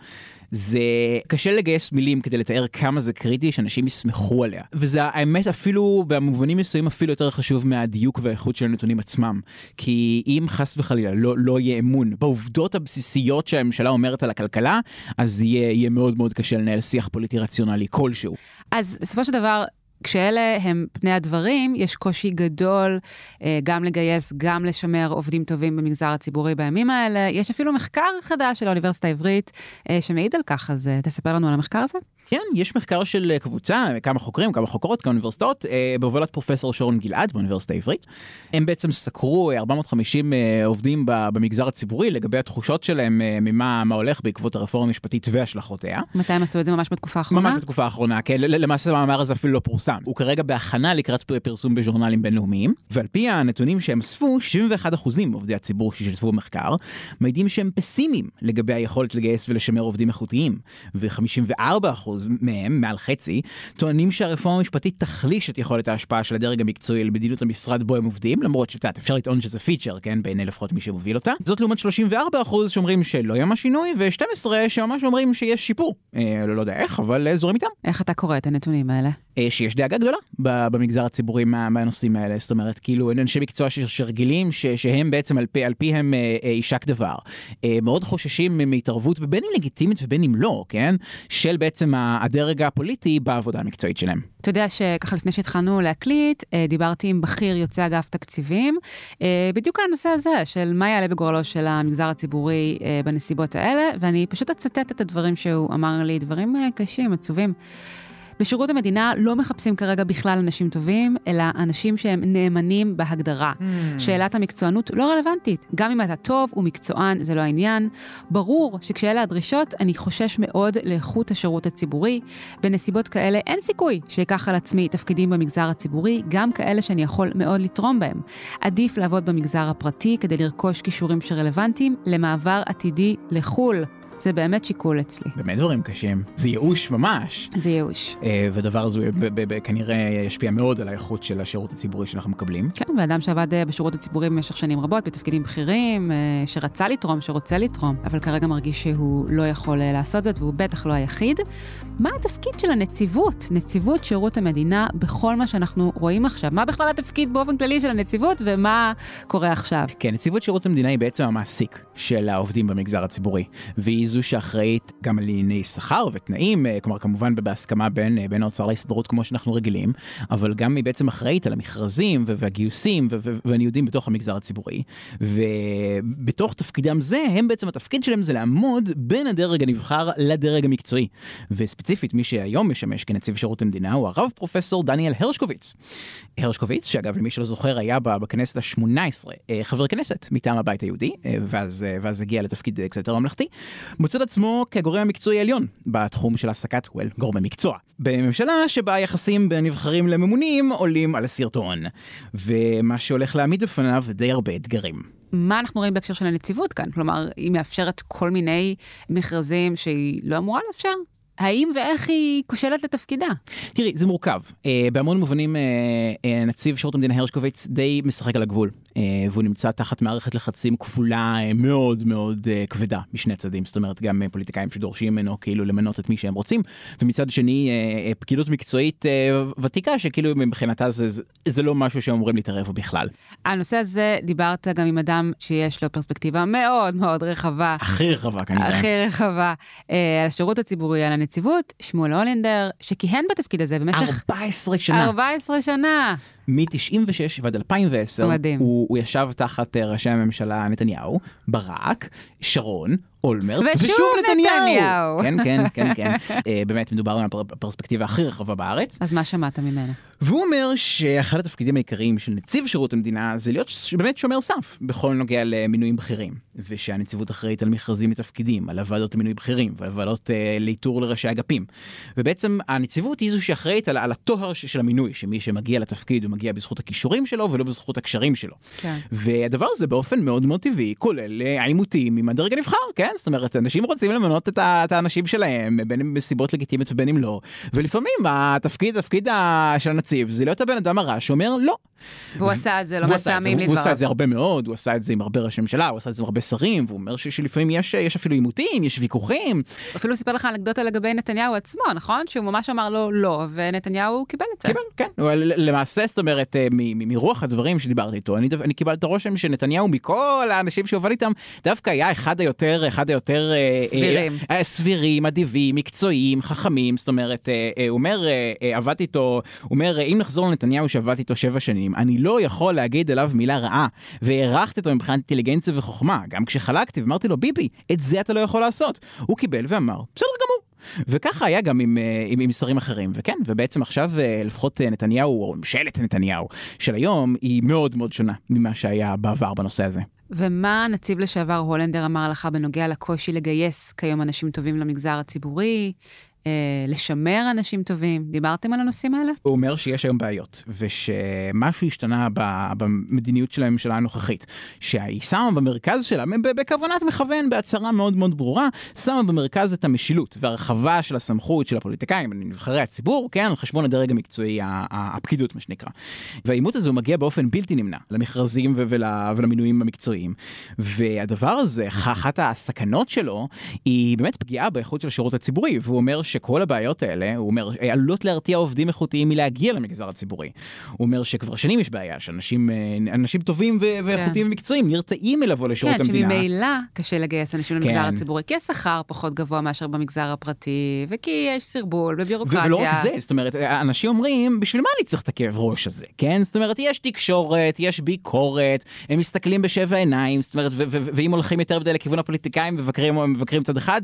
זה קשה לגייס מילים כדי לתאר כמה זה קריטי שאנשים יסמכו עליה. וזה האמת אפילו במובנים מסוימים אפילו יותר חשוב מהדיוק והאיכות של הנתונים עצמם. כי אם חס וחלילה לא, לא יהיה אמון בעובדות הבסיסיות שהממשלה אומרת על הכלכלה, אז יהיה, יהיה מאוד מאוד קשה לנהל שיח פוליטי רציונלי כלשהו. אז בסופו של דבר, כשאלה הם פני הדברים, יש קושי גדול אה, גם לגייס, גם לשמר עובדים טובים במגזר הציבורי בימים האלה. יש אפילו מחקר חדש של האוניברסיטה העברית אה, שמעיד על כך, אז אה, תספר לנו על המחקר הזה. כן, יש מחקר של אה, קבוצה, כמה חוקרים, כמה חוקרות, כמה אוניברסיטאות, אה, בהובלת פרופסור שרון גלעד באוניברסיטה העברית. הם בעצם סקרו 450 אה, עובדים במגזר הציבורי לגבי התחושות שלהם ממה מה הולך בעקבות הרפורמה המשפטית והשלכותיה. מתי הם עשו את זה ממש בתקופה האחרונה? ממש בתקופה האחרונה, כן, למעשה המאמר הזה אפילו לא פורסם. הוא כרגע בהכנה לקראת פרסום בז'ורנלים בינלאומיים, ועל פי הנתונים שהם אספו, 71% מעובדי הציבור שהשתתפו במחקר, מעידים שהם פסימיים לגבי היכולת לגייס ולשמר עובדים איכותיים, ו-54% מהם, מעל חצי, טוענים שהרפורמה המשפטית תחליש את יכולת ההשפעה של הדרג המקצועי על מדיניות המשרד בו הם עובדים, למרות שאת יודעת, אפשר לטעון שזה פיצ'ר, כן, בעיני לפחות מי שמוביל אותה. זאת לעומת 34% שאומרים שלא יהיה ממש שינוי, ו-12 שממש אומרים שיש שיפור. אה, לא יודע איך, אבל אה, זורם איתם. איך אתה קורא את הנתונים האלה? אה, שיש דאגה גדולה במגזר הציבורי מה, מהנושאים האלה, זאת אומרת, כאילו, אין אנשי מקצוע שרגילים, שהם בעצם על פי, על פי הם יישק דבר. מאוד חוששים מהתערבות, בין אם לגיטימית ובין אם לא, כן? של בעצם הדרג הפוליטי בעבודה המקצועית שלהם. אתה יודע שככה לפני שהתחלנו להקליט, אה, דיברתי עם בכיר יוצא אגף תקציבים, אה, בדיוק על הנושא הזה של מה יעלה בגורלו של המגזר הציבורי אה, בנסיבות האלה, ואני פשוט אצטט את הדברים שהוא אמר לי, דברים קשים, עצובים. בשירות המדינה לא מחפשים כרגע בכלל אנשים טובים, אלא אנשים שהם נאמנים בהגדרה. Mm. שאלת המקצוענות לא רלוונטית. גם אם אתה טוב ומקצוען, זה לא העניין. ברור שכשאלה הדרישות, אני חושש מאוד לאיכות השירות הציבורי. בנסיבות כאלה אין סיכוי שאקח על עצמי תפקידים במגזר הציבורי, גם כאלה שאני יכול מאוד לתרום בהם. עדיף לעבוד במגזר הפרטי כדי לרכוש כישורים שרלוונטיים למעבר עתידי לחו"ל. זה באמת שיקול אצלי. באמת דברים קשים. זה ייאוש ממש. זה ייאוש. אה, ודבר הזה כנראה ישפיע מאוד על האיכות של השירות הציבורי שאנחנו מקבלים. כן, ואדם שעבד אה, בשירות הציבורי במשך שנים רבות, בתפקידים בכירים, אה, שרצה לתרום, שרוצה לתרום, אבל כרגע מרגיש שהוא לא יכול לעשות זאת, והוא בטח לא היחיד. מה התפקיד של הנציבות, נציבות שירות המדינה, בכל מה שאנחנו רואים עכשיו? מה בכלל התפקיד באופן כללי של הנציבות ומה קורה עכשיו? כן, נציבות שירות המדינה היא בעצם המעסיק של העובדים במגזר הציבורי, והיא זו שאחראית גם על ענייני שכר ותנאים, אה, כלומר כמובן בהסכמה בין, אה, בין האוצר להסתדרות כמו שאנחנו רגילים, אבל גם היא בעצם אחראית על המכרזים והגיוסים והניודים בתוך המגזר הציבורי, ובתוך תפקידם זה, הם בעצם התפקיד שלהם זה לעמוד בין הדרג הנבחר לדרג המקצועי. וספציפית ספציפית, מי שהיום משמש כנציב שירות המדינה הוא הרב פרופסור דניאל הרשקוביץ. הרשקוביץ, שאגב, למי שלא זוכר, היה בכנסת ה-18 אה, חבר כנסת מטעם הבית היהודי, ואז, ואז הגיע לתפקיד קצת יותר ממלכתי, מוצא את עצמו כגורם המקצועי העליון בתחום של העסקת, well, גורמי מקצוע. בממשלה שבה היחסים בין נבחרים לממונים עולים על הסרטון, ומה שהולך להעמיד בפניו די הרבה אתגרים. מה אנחנו רואים בהקשר של הנציבות כאן? כלומר, היא מאפשרת כל מיני מכרזים שהיא לא אמורה לאפשר? האם ואיך היא כושלת לתפקידה? תראי, זה מורכב. Uh, בהמון מובנים uh, uh, נציב שירות המדינה הרשקוביץ די משחק על הגבול, uh, והוא נמצא תחת מערכת לחצים כפולה uh, מאוד מאוד uh, כבדה משני צדדים. זאת אומרת, גם uh, פוליטיקאים שדורשים ממנו כאילו למנות את מי שהם רוצים, ומצד שני uh, uh, פקידות מקצועית uh, ותיקה שכאילו מבחינתה זה, זה, זה לא משהו שהם אמורים להתערב בו בכלל. הנושא הזה, דיברת גם עם אדם שיש לו פרספקטיבה מאוד מאוד רחבה. הכי רחבה כנראה. הכי רחבה. uh, על השירות הציבורי, על הנציבות, שמואל הולנדר, שכיהן בתפקיד הזה במשך... 14 שנה. 14 שנה. מ-96 ועד 2010, מדהים. הוא, הוא ישב תחת אה, ראשי הממשלה נתניהו, ברק, שרון, אולמרט, ושוב, ושוב נתניהו. נתניהו. כן, כן, כן, כן. uh, באמת מדובר בפרספקטיבה הכי רחבה בארץ. אז מה שמעת ממנו? והוא אומר שאחד התפקידים העיקריים של נציב שירות המדינה זה להיות באמת שומר סף בכל נוגע למינויים בכירים. ושהנציבות אחראית על מכרזים מתפקידים, על הוועדות למינוי בכירים ועל ועדות uh, לאיתור לראשי אגפים. ובעצם הנציבות היא זו שאחראית על, על הטוהר של המינוי, שמי שמגיע לתפקיד הוא מגיע בזכות הכישורים שלו ולא בזכות הקשרים שלו. כן. והדבר הזה באופן מאוד מאוד טבעי כולל אה, עימותים עם הדרג הנבחר, כן? זאת אומרת, אנשים רוצים למנות את, ה- את האנשים שלהם, בין אם בסיבות לגיטימיות ובין אם לא, ולפעמים התפקיד, התפקיד של הנציב זה להיות הבן אדם הרע שאומר לא. והוא עשה את זה לא מעט פעמים הוא- הוא עשה את זה לדבריו. הרבה מאוד, הוא עשה את זה עם הרבה ראשי ממשלה, הוא עשה את זה עם הרבה שרים, והוא אומר ש- שלפעמים יש, יש אפילו עימותים, יש ויכוחים, אפילו סיפר לך אנקדוטה לגבי נתניהו עצמו, נכון? שהוא ממש אמר לו לא, ונתניהו קיבל את זה. קיבל, כן. למעשה, זאת אומרת, אה, מרוח הדברים שדיברתי איתו, אני, אני קיבלתי את הרושם שנתניהו מכל האנשים שהוא עובד איתם, דווקא היה אחד היותר, אחד היותר... אה, סבירים. אה, אה, סבירים, אדיבים, מקצועיים, חכמים, זאת אומרת, אה, אה, הוא אומר, אה, אה, עבדתי איתו, הוא אומר, אה, אם נחזור לנתניהו שעבדתי איתו שבע שנים, אני לא יכול להגיד עליו מילה רעה, והערכתי אותו מבחינת אינטליגנציה וחוכמה, גם כשחלקתי ואמרתי לו, ביבי, את זה אתה לא יכול לעשות. הוא קיבל ואמר, בסדר גמור. וככה היה גם עם, אה, עם, עם שרים אחרים, וכן, ובעצם עכשיו אה, לפחות אה, נתניהו, או ממשלת נתניהו של היום, היא מאוד מאוד שונה ממה שהיה בעבר בנושא הזה. ומה הנציב לשעבר הולנדר אמר לך בנוגע לקושי לגייס כיום אנשים טובים למגזר הציבורי, לשמר אנשים טובים? דיברתם על הנושאים האלה? הוא אומר שיש היום בעיות, ושמשהו השתנה במדיניות של הממשלה הנוכחית, שהיא שמה במרכז שלה, בכוונת מכוון, בהצהרה מאוד מאוד ברורה, שמה במרכז את המשילות והרחבה של הסמכות של הפוליטיקאים, נבחרי הציבור, כן, על חשבון הדרג המקצועי, הפקידות מה שנקרא. והעימות הזה הוא מגיע באופן בלתי נמנע למכרזים ולמינויים המקצועיים. והדבר הזה, אח- אחת הסכנות שלו, היא באמת פגיעה באיכות של השירות הציבורי, והוא אומר שכל הבעיות האלה, הוא אומר, עלולות להרתיע עובדים איכותיים מלהגיע למגזר הציבורי. הוא אומר שכבר שנים יש בעיה, שאנשים אה, אנשים טובים ו- ואיכותיים ומקצועיים נרתעים מלבוא לשירות כן, המדינה. שממילא קשה לגייס אנשים למגזר כן. הציבורי, כי השכר פחות גבוה מאשר במגזר הפרטי, וכי יש סרבול וביורוקרטיה. ולא רק זה, זאת אומרת, אנשים אומרים, בשביל מה אני צריך את הכאב ראש הזה, כן? זאת אומרת, יש תקשורת, יש ביקורת, הם מסתכלים בשבע עיניים, זאת אומרת, ואם הולכים יותר מדי לכיוון הפוליטיקאים, מבקרים, צד אחד,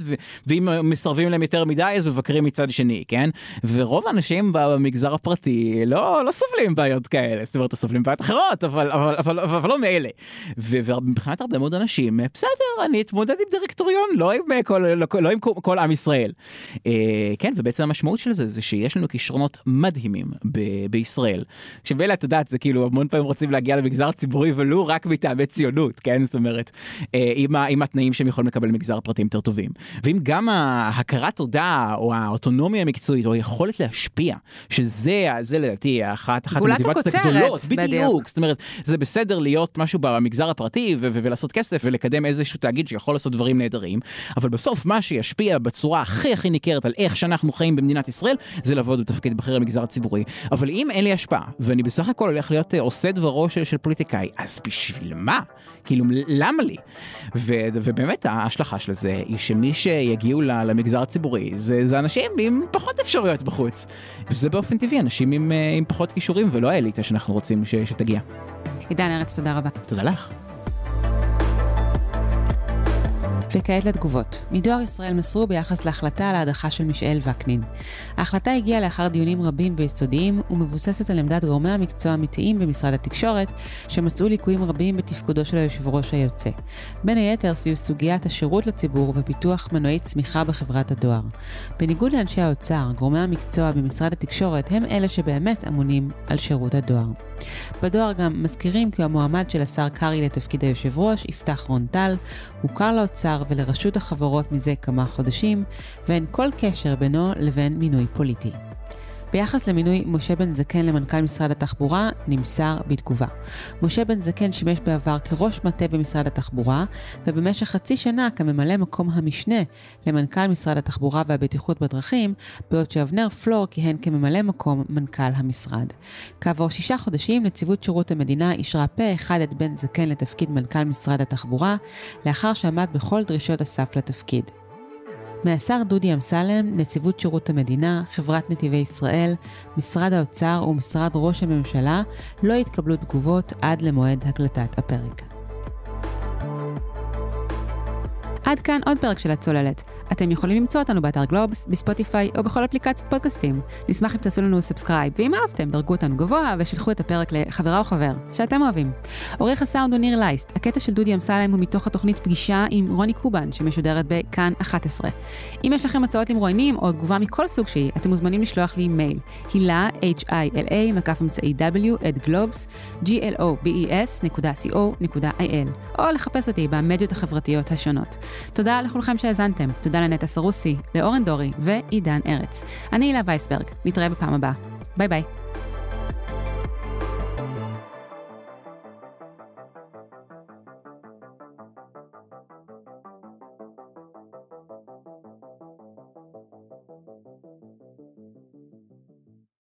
ואם מסרבים להם יותר מדי, אז מבקרים מצד שני, כן? ורוב האנשים במגזר הפרטי לא, לא סובלים בעיות כאלה, זאת אומרת, סובלים בעיות אחרות, אבל, אבל, אבל, אבל, אבל לא מאלה. ומבחינת הרבה מאוד אנשים, בסדר, אני אתמודד עם דירקטוריון, לא עם כל, לא, לא עם כל, כל עם ישראל. אה, כן, ובעצם המשמעות של זה, זה שיש לנו כישרונות מדהימים ב- בישראל. שמילא את יודעת, זה כאילו המון פעמים רוצים להגיע למגזר הציבורי, ולו רק מטעמי ציונות, כן? זאת אומרת, אה, עם, עם התנאים שהם יכולים לקבל במגזר פרטים יותר טובים. ואם גם ההכרת תודה, או האוטונומיה המקצועית, או היכולת להשפיע, שזה, זה לדעתי, אחת, המוטיבציות הגדולות, בדיוק. בדיוק. זאת אומרת, זה בסדר להיות משהו במגזר הפרטי ו- ו- ולעשות כסף ולקדם איזשהו תאגיד שיכול לעשות דברים נהדרים, אבל בסוף מה שישפיע בצורה הכי הכי ניכרת על איך שאנחנו חיים במדינת ישראל, זה לעבוד בתפקיד בכיר במגזר הציבורי. אבל אם אין לי השפעה, ואני בסך הכל הולך להיות אה, עושה דברו של, של פוליטיקאי, אז בשביל מה? כאילו, למה לי? ו- ובאמת ההשלכה של זה היא שמי שיגיעו למגזר הציבורי זה, זה אנשים עם פחות אפשרויות בחוץ. וזה באופן טבעי, אנשים עם, אה, עם פחות כישורים ולא האליטה שאנחנו רוצים ש- שתגיע. עידן ארץ, תודה רבה. תודה לך. וכעת לתגובות. מדואר ישראל מסרו ביחס להחלטה על ההדחה של מישאל וקנין. ההחלטה הגיעה לאחר דיונים רבים ויסודיים ומבוססת על עמדת גורמי המקצוע האמיתיים במשרד התקשורת, שמצאו ליקויים רבים בתפקודו של היושב ראש היוצא. בין היתר סביב סוגיית השירות לציבור ופיתוח מנועי צמיחה בחברת הדואר. בניגוד לאנשי האוצר, גורמי המקצוע במשרד התקשורת הם אלה שבאמת אמונים על שירות הדואר. בדואר גם מזכירים כי המועמד של השר קרעי לתפקיד היושב ראש, יפתח רון טל, הוכר לאוצר ולרשות החברות מזה כמה חודשים, ואין כל קשר בינו לבין מינוי פוליטי. ביחס למינוי משה בן זקן למנכ"ל משרד התחבורה, נמסר בתגובה. משה בן זקן שימש בעבר כראש מטה במשרד התחבורה, ובמשך חצי שנה כממלא מקום המשנה למנכ"ל משרד התחבורה והבטיחות בדרכים, בעוד שאבנר פלור כיהן כממלא מקום מנכ"ל המשרד. כעבור שישה חודשים, נציבות שירות המדינה אישרה פה אחד את בן זקן לתפקיד מנכ"ל משרד התחבורה, לאחר שעמד בכל דרישות הסף לתפקיד. מהשר דודי אמסלם, נציבות שירות המדינה, חברת נתיבי ישראל, משרד האוצר ומשרד ראש הממשלה לא התקבלו תגובות עד למועד הקלטת הפרק. עד כאן עוד פרק של הצוללת. אתם יכולים למצוא אותנו באתר גלובס, בספוטיפיי או בכל אפליקציית פודקאסטים. נשמח אם תעשו לנו subscribe, ואם אהבתם, דרגו אותנו גבוה ושילחו את הפרק לחברה או חבר, שאתם אוהבים. עורך הסאונד הוא ניר לייסט, הקטע של דודי אמסלם הוא מתוך התוכנית פגישה עם רוני קובן, שמשודרת בכאן 11. אם יש לכם הצעות למרואיינים או תגובה מכל סוג שהיא, אתם מוזמנים לשלוח לי מייל, הילה, h-i-l-a, מקף אמצעי w, at גלובס, globes.co.il, או לחפש אותי במדיות החברתיות השונות. תודה לכולכם שהאזנתם, תודה לנטע סרוסי, לאורן דורי ועידן ארץ. אני הילה וייסברג, נתראה בפעם הבאה. ביי ביי.